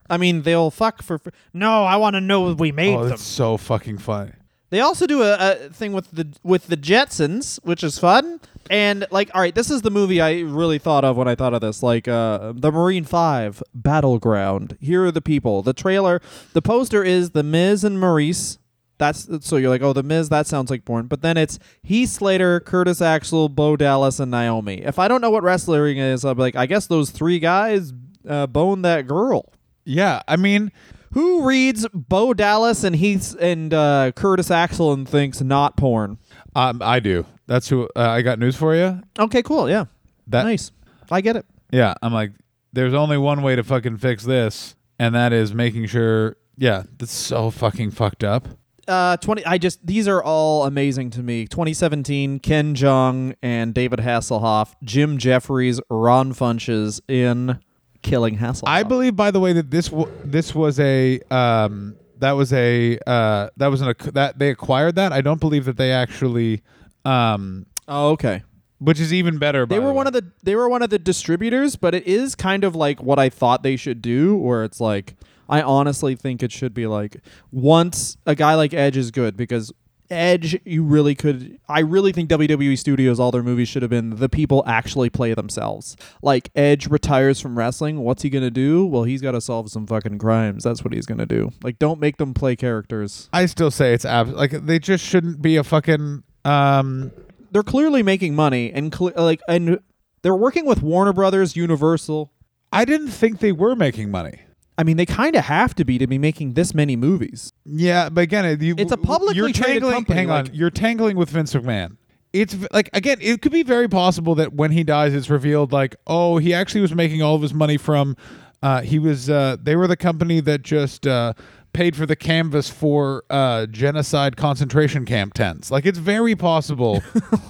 I mean, they'll fuck for. fr- No, I want to know we made oh, them. that's so fucking funny. They also do a, a thing with the with the Jetsons, which is fun. And like, all right, this is the movie I really thought of when I thought of this. Like, uh, the Marine Five Battleground. Here are the people. The trailer, the poster is the Miz and Maurice. That's so you're like, oh, the Miz. That sounds like porn. But then it's Heath Slater, Curtis Axel, Bo Dallas, and Naomi. If I don't know what wrestling is, I'm like, I guess those three guys uh, boned that girl. Yeah, I mean, Who reads Bo Dallas and Heath and uh, Curtis Axel and thinks not porn? um, I do. That's who uh, I got news for you. Okay, cool. Yeah. That nice. I get it. yeah, I'm like, there's only one way to fucking fix this, and that is making sure. Yeah, that's so fucking fucked up. Uh, 20 I just these are all amazing to me. 2017 Ken Jeong and David Hasselhoff, Jim Jefferies, Ron Funches in Killing Hasselhoff. I believe, by the way, that this w- this was a um that was a uh that was an ac- that they acquired that. I don't believe that they actually um Oh, okay. which is even better. They were one of the they were one of the distributors, but it is kind of like what I thought they should do where it's like I honestly think it should be like once a guy like Edge is good because Edge you really could I really think WWE Studios all their movies should have been the people actually play themselves. Like Edge retires from wrestling, what's he going to do? Well, he's got to solve some fucking crimes. That's what he's going to do. Like don't make them play characters. I still say it's ab- like they just shouldn't be a fucking um They're clearly making money and cle like and they're working with Warner Brothers, Universal, I didn't think they were making money. I mean, they kind of have to be to be making this many movies. Yeah, but again, you, It's a publicly you're traded tangling, company, Hang on, like- you're tangling with Vince McMahon. It's like again, it could be very possible that when he dies, it's revealed like, oh, he actually was making all of his money from. Uh, he was. Uh, they were the company that just uh, paid for the canvas for uh, genocide concentration camp tents. Like it's very possible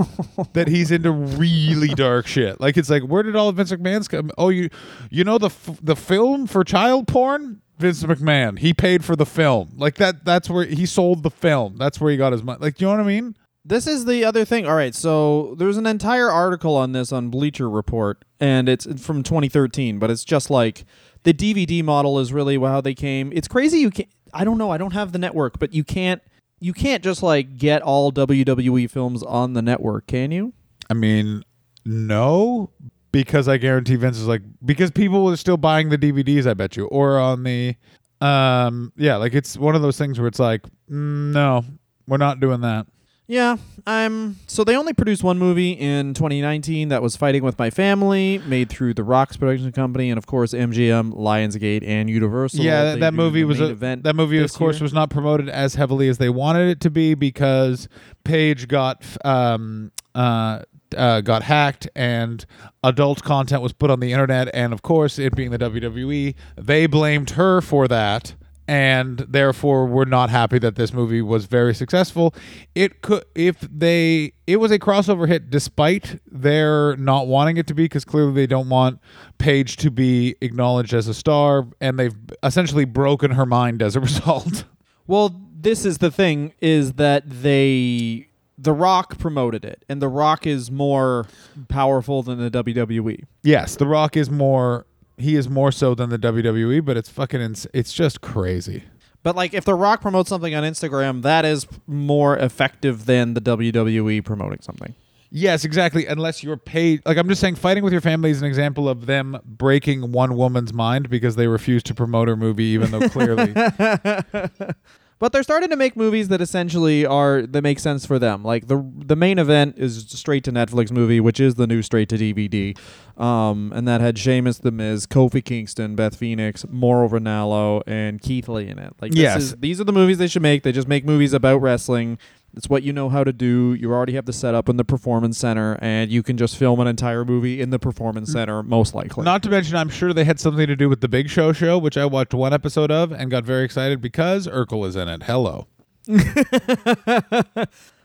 that he's into really dark shit. Like it's like, where did all of Vince McMahon's come? Oh, you, you know the f- the film for child porn. Vince McMahon, he paid for the film. Like that. That's where he sold the film. That's where he got his money. Like, you know what I mean? This is the other thing. All right, so there's an entire article on this on Bleacher Report, and it's from 2013, but it's just like the DVD model is really how they came. It's crazy. You can't. I don't know. I don't have the network, but you can't. You can't just like get all WWE films on the network, can you? I mean, no, because I guarantee Vince is like because people are still buying the DVDs. I bet you, or on the, um, yeah, like it's one of those things where it's like, mm, no, we're not doing that. Yeah, I'm. So they only produced one movie in 2019 that was Fighting with My Family, made through the Rocks production company, and of course MGM, Lionsgate, and Universal. yeah, that, that movie was a, event that movie, of course, year. was not promoted as heavily as they wanted it to be because Paige got um uh. Uh, got hacked and adult content was put on the internet and of course it being the WWE they blamed her for that and therefore were not happy that this movie was very successful it could if they it was a crossover hit despite their not wanting it to be because clearly they don't want Paige to be acknowledged as a star and they've essentially broken her mind as a result Well, this is the thing: is that they, The Rock promoted it, and The Rock is more powerful than the. WWE. Yes, The Rock is more. He is more so than the WWE, but it's fucking. Ins- it's just crazy. But like, if The Rock promotes something on Instagram, that is more effective than the WWE promoting something. Yes, exactly. Unless you're paid. Like I'm just saying, fighting with your family is an example of them breaking one woman's mind because they refuse to promote her movie, even though clearly. But they're starting to make movies that essentially are that make sense for them. Like the the main event is straight to Netflix movie, which is the new straight to DVD, um, and that had Sheamus, The Miz, Kofi Kingston, Beth Phoenix, Mauro Ranallo, and Keith Lee in it. Like this Yes. is, these are the movies they should make. They just make movies about wrestling. It's what you know how to do. You already have the setup in the performance center, and you can just film an entire movie in the performance center, most likely. Not to mention, I'm sure they had something to do with the Big Show show, which I watched one episode of and got very excited because Urkel is in it. Hello.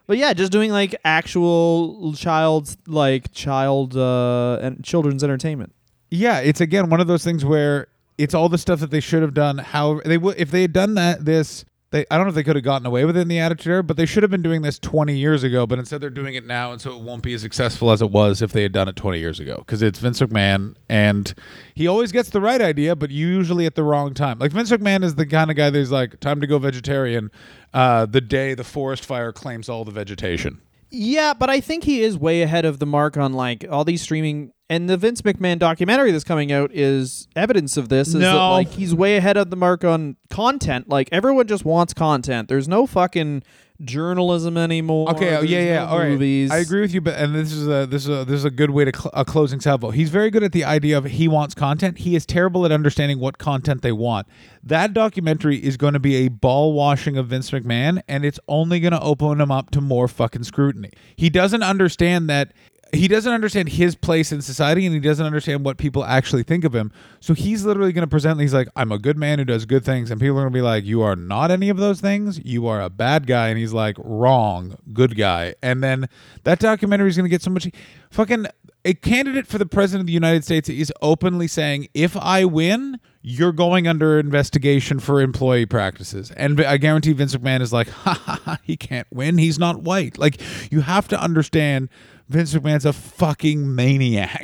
but yeah, just doing like actual child's like child uh and children's entertainment. Yeah, it's again one of those things where it's all the stuff that they should have done. However, they would if they had done that this. They, I don't know if they could have gotten away with it in the Attitude Era, but they should have been doing this 20 years ago. But instead, they're doing it now, and so it won't be as successful as it was if they had done it 20 years ago. Because it's Vince McMahon, and he always gets the right idea, but usually at the wrong time. Like Vince McMahon is the kind of guy that's like, "Time to go vegetarian," uh, the day the forest fire claims all the vegetation. Yeah, but I think he is way ahead of the mark on like all these streaming and the Vince McMahon documentary that's coming out is evidence of this. Is that, No. like he's way ahead of the mark on content. Like everyone just wants content. There's no fucking journalism anymore. Okay, oh, yeah, yeah, no all right. movies. I agree with you, but and this is a this is a this is a good way to cl- a closing salvo. He's very good at the idea of he wants content. He is terrible at understanding what content they want. That documentary is going to be a ball washing of Vince McMahon, and it's only going to open him up to more fucking scrutiny. He doesn't understand that. He doesn't understand his place in society and he doesn't understand what people actually think of him. So he's literally going to present, he's like, I'm a good man who does good things. And people are going to be like, You are not any of those things. You are a bad guy. And he's like, Wrong, good guy. And then that documentary is going to get so much. Fucking a candidate for the president of the United States is openly saying, If I win, you're going under investigation for employee practices. And I guarantee Vince McMahon is like, ha ha ha, he can't win. He's not white. Like, you have to understand Vince McMahon's a fucking maniac.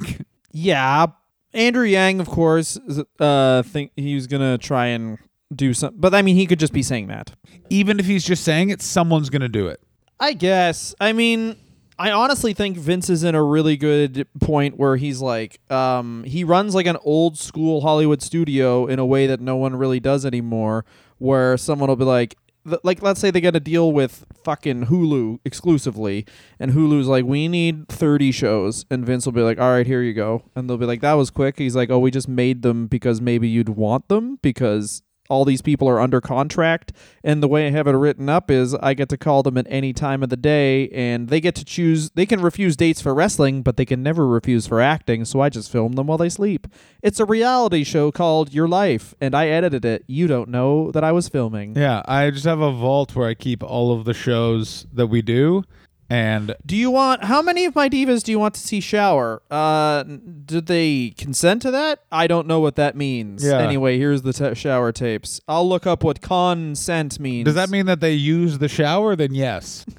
Yeah, Andrew Yang, of course, uh, think he was gonna try and do some, but I mean, he could just be saying that. Even if he's just saying it, someone's going to do it. I guess. I mean, I honestly think Vince is in a really good point where he's like, um, he runs like an old school Hollywood studio in a way that no one really does anymore. Where someone will be like, th- like, let's say they get a deal with fucking Hulu exclusively, and Hulu's like, we need 30 shows, and Vince will be like, all right, here you go, and they'll be like, that was quick. He's like, oh, we just made them because maybe you'd want them because all these people are under contract and the way I have it written up is I get to call them at any time of the day and they get to choose they can refuse dates for wrestling but they can never refuse for acting so I just film them while they sleep. It's a reality show called Your Life and I edited it. You don't know that I was filming. Yeah, I just have a vault where I keep all of the shows that we do. And Do you want how many of my divas do you want to see shower? Uh did they consent to that? I don't know what that means. Yeah. Anyway, here's the t- shower tapes. I'll look up what consent means. does that mean that they use the shower? Then yes.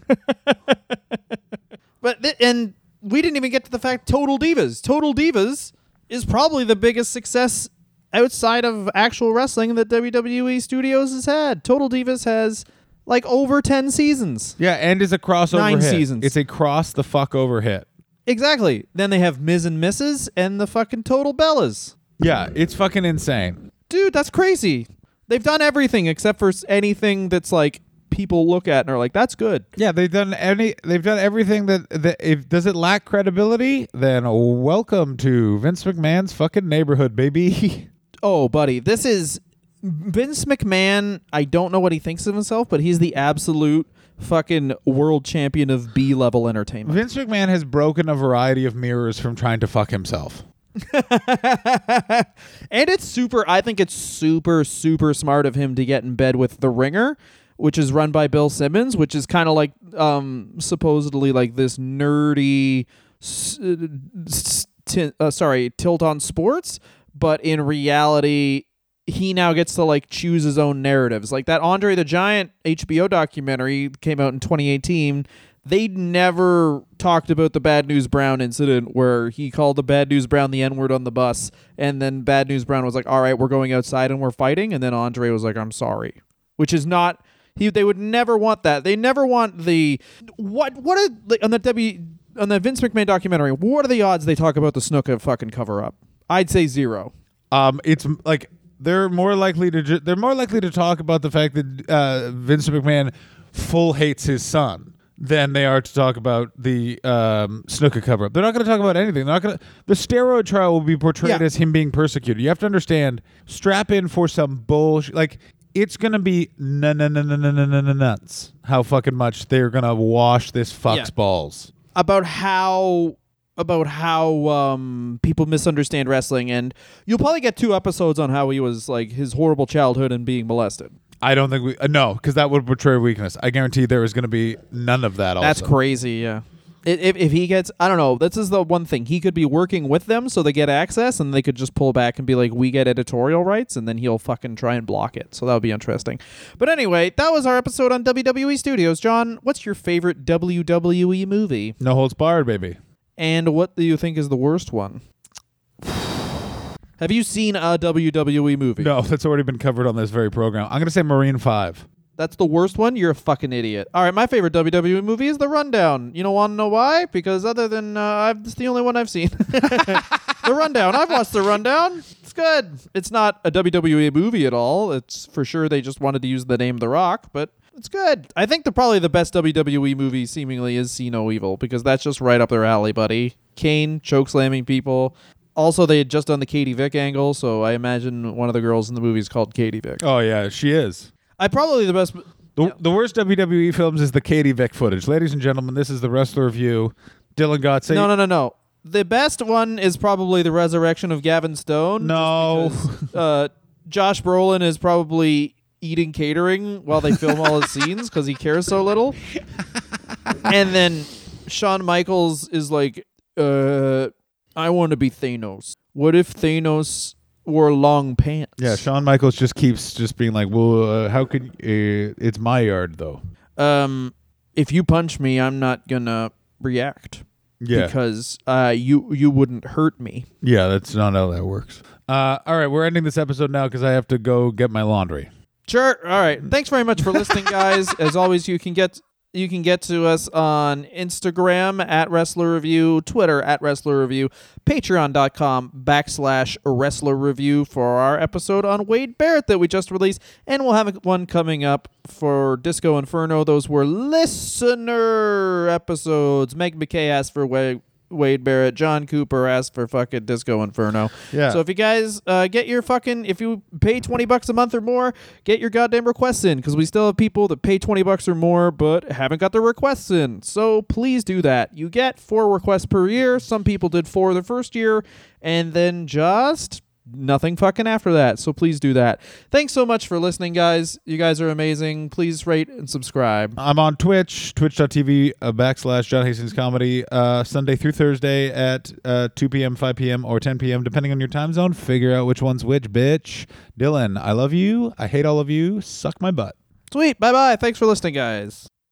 But th- and we didn't even get to the fact Total Divas. Total Divas is probably the biggest success outside of actual wrestling that WWE Studios has had. Total Divas has like over 10 seasons. Yeah, and is a crossover Nine hit. seasons. It's a cross the fuck over hit. Exactly. Then they have Miz and Mrs. and the fucking Total Bellas. Yeah, it's fucking insane. Dude, that's crazy. They've done everything except for anything that's like people look at and are like, that's good. Yeah, they've done any. They've done everything that. that if does it lack credibility, then welcome to Vince McMahon's fucking neighborhood, baby. Oh, buddy, this is Vince McMahon. I don't know what he thinks of himself, but he's the absolute fucking world champion of B level entertainment. Vince McMahon has broken a variety of mirrors from trying to fuck himself. and it's super I think it's super super smart of him to get in bed with The Ringer, which is run by Bill Simmons, which is kind of like um supposedly like this nerdy s- uh, uh, sorry, tilt on sports, but in reality he now gets to like choose his own narratives. Like that Andre the Giant HBO documentary came out in 2018. They never talked about the Bad News Brown incident where he called the Bad News Brown the N word on the bus, and then Bad News Brown was like, "All right, we're going outside and we're fighting," and then Andre was like, "I'm sorry," which is not. He, they would never want that. They never want the what what are like on the W on the Vince McMahon documentary. What are the odds they talk about the Snuka fucking cover up? I'd say zero. Um, it's like they're more likely to ju- they're more likely to talk about the fact that uh, Vince McMahon full hates his son than they are to talk about the um, Snuka cover up. They're not going to talk about anything. They're not going to. The steroid trial will be portrayed Yeah. as him being persecuted. You have to understand. Strap in for some bullshit. Like it's be n- n- n- nuts. How fucking much they're gonna wash this fuck's Yeah. balls. about how about how um people misunderstand wrestling and you'll probably get two episodes on how he was like his horrible childhood and being molested. I don't think we uh, no, because that would betray weakness. I guarantee there is gonna be none of that. Also. That's crazy, yeah. If, if he gets, I don't know. This is the one thing he could be working with them, so they get access, and they could just pull back and be like, "We get editorial rights," and then he'll fucking try and block it. So that would be interesting. But anyway, that was our episode on WWE Studios. John, what's your favorite WWE movie, No holds barred, baby. And what do you think is the worst one? Have you seen a WWE movie? No, that's already been covered on this very program. I'm gonna say Marine Five. That's the worst one? You're a fucking idiot. All right, my favorite WWE movie is The Rundown. You don't want to know why? Because other than uh, I've, it's the only one I've seen. the Rundown. I've watched The Rundown. It's good. It's not a WWE movie at all. It's for sure they just wanted to use the name The Rock, but it's good. I think the probably the best WWE movie seemingly is See No Evil because that's just right up their alley, buddy. Kane choke slamming people. Also, they had just done the Katie Vick angle, so I imagine one of the girls in the movie is called Katie Vick. Oh yeah, she is. I probably the best. The, Yeah. the worst WWE films is the Katie Vick footage. Ladies and gentlemen, this is the Wrestler Review. Dylan Gotze. No, no, no, no. The best one is probably the resurrection of Gavin Stone. No. because, uh, Josh Brolin is probably eating catering while they film all his scenes because he cares so little. and then Shawn Michaels is like, uh, I want to be Thanos. What if Thanos wore long pants? Yeah, Shawn Michaels just keeps just being like, "Well, uh, how could uh, it's my yard though?" Um, if you punch me, I'm not gonna react Yeah, because uh, you you wouldn't hurt me. yeah, that's not how that works. Uh, all right, we're ending this episode now because I have to go get my laundry. Sure. All right. Mm-hmm. Thanks very much for listening, guys. As always, you can get you can get to us on Instagram at Wrestler Review, Twitter at Wrestler Review, Patreon.com backslash Wrestler Review for our episode on Wade Barrett that we just released, and we'll have one coming up for Disco Inferno. Those were listener episodes. Meg McKay asked for Wade. Wade Barrett, John Cooper asked for fucking Disco Inferno. Yeah. So if you guys uh, get your fucking, if you pay 20 bucks a month or more, get your goddamn requests in because we still have people that pay 20 bucks or more but haven't got their requests in. So please do that. You get four requests per year. Some people did four the first year and then just nothing fucking after that. So please do that. Thanks so much for listening, guys. You guys are amazing. Please rate and subscribe. I'm on Twitch, twitch.tv uh, backslash John Hastings Comedy, uh, Sunday through Thursday at uh, 2 p.m., 5 p.m., or 10 p.m., depending on your time zone. Figure out which one's which, bitch. Dylan, I love you. I hate all of you. Suck my butt. Sweet. Bye bye. Thanks for listening, guys.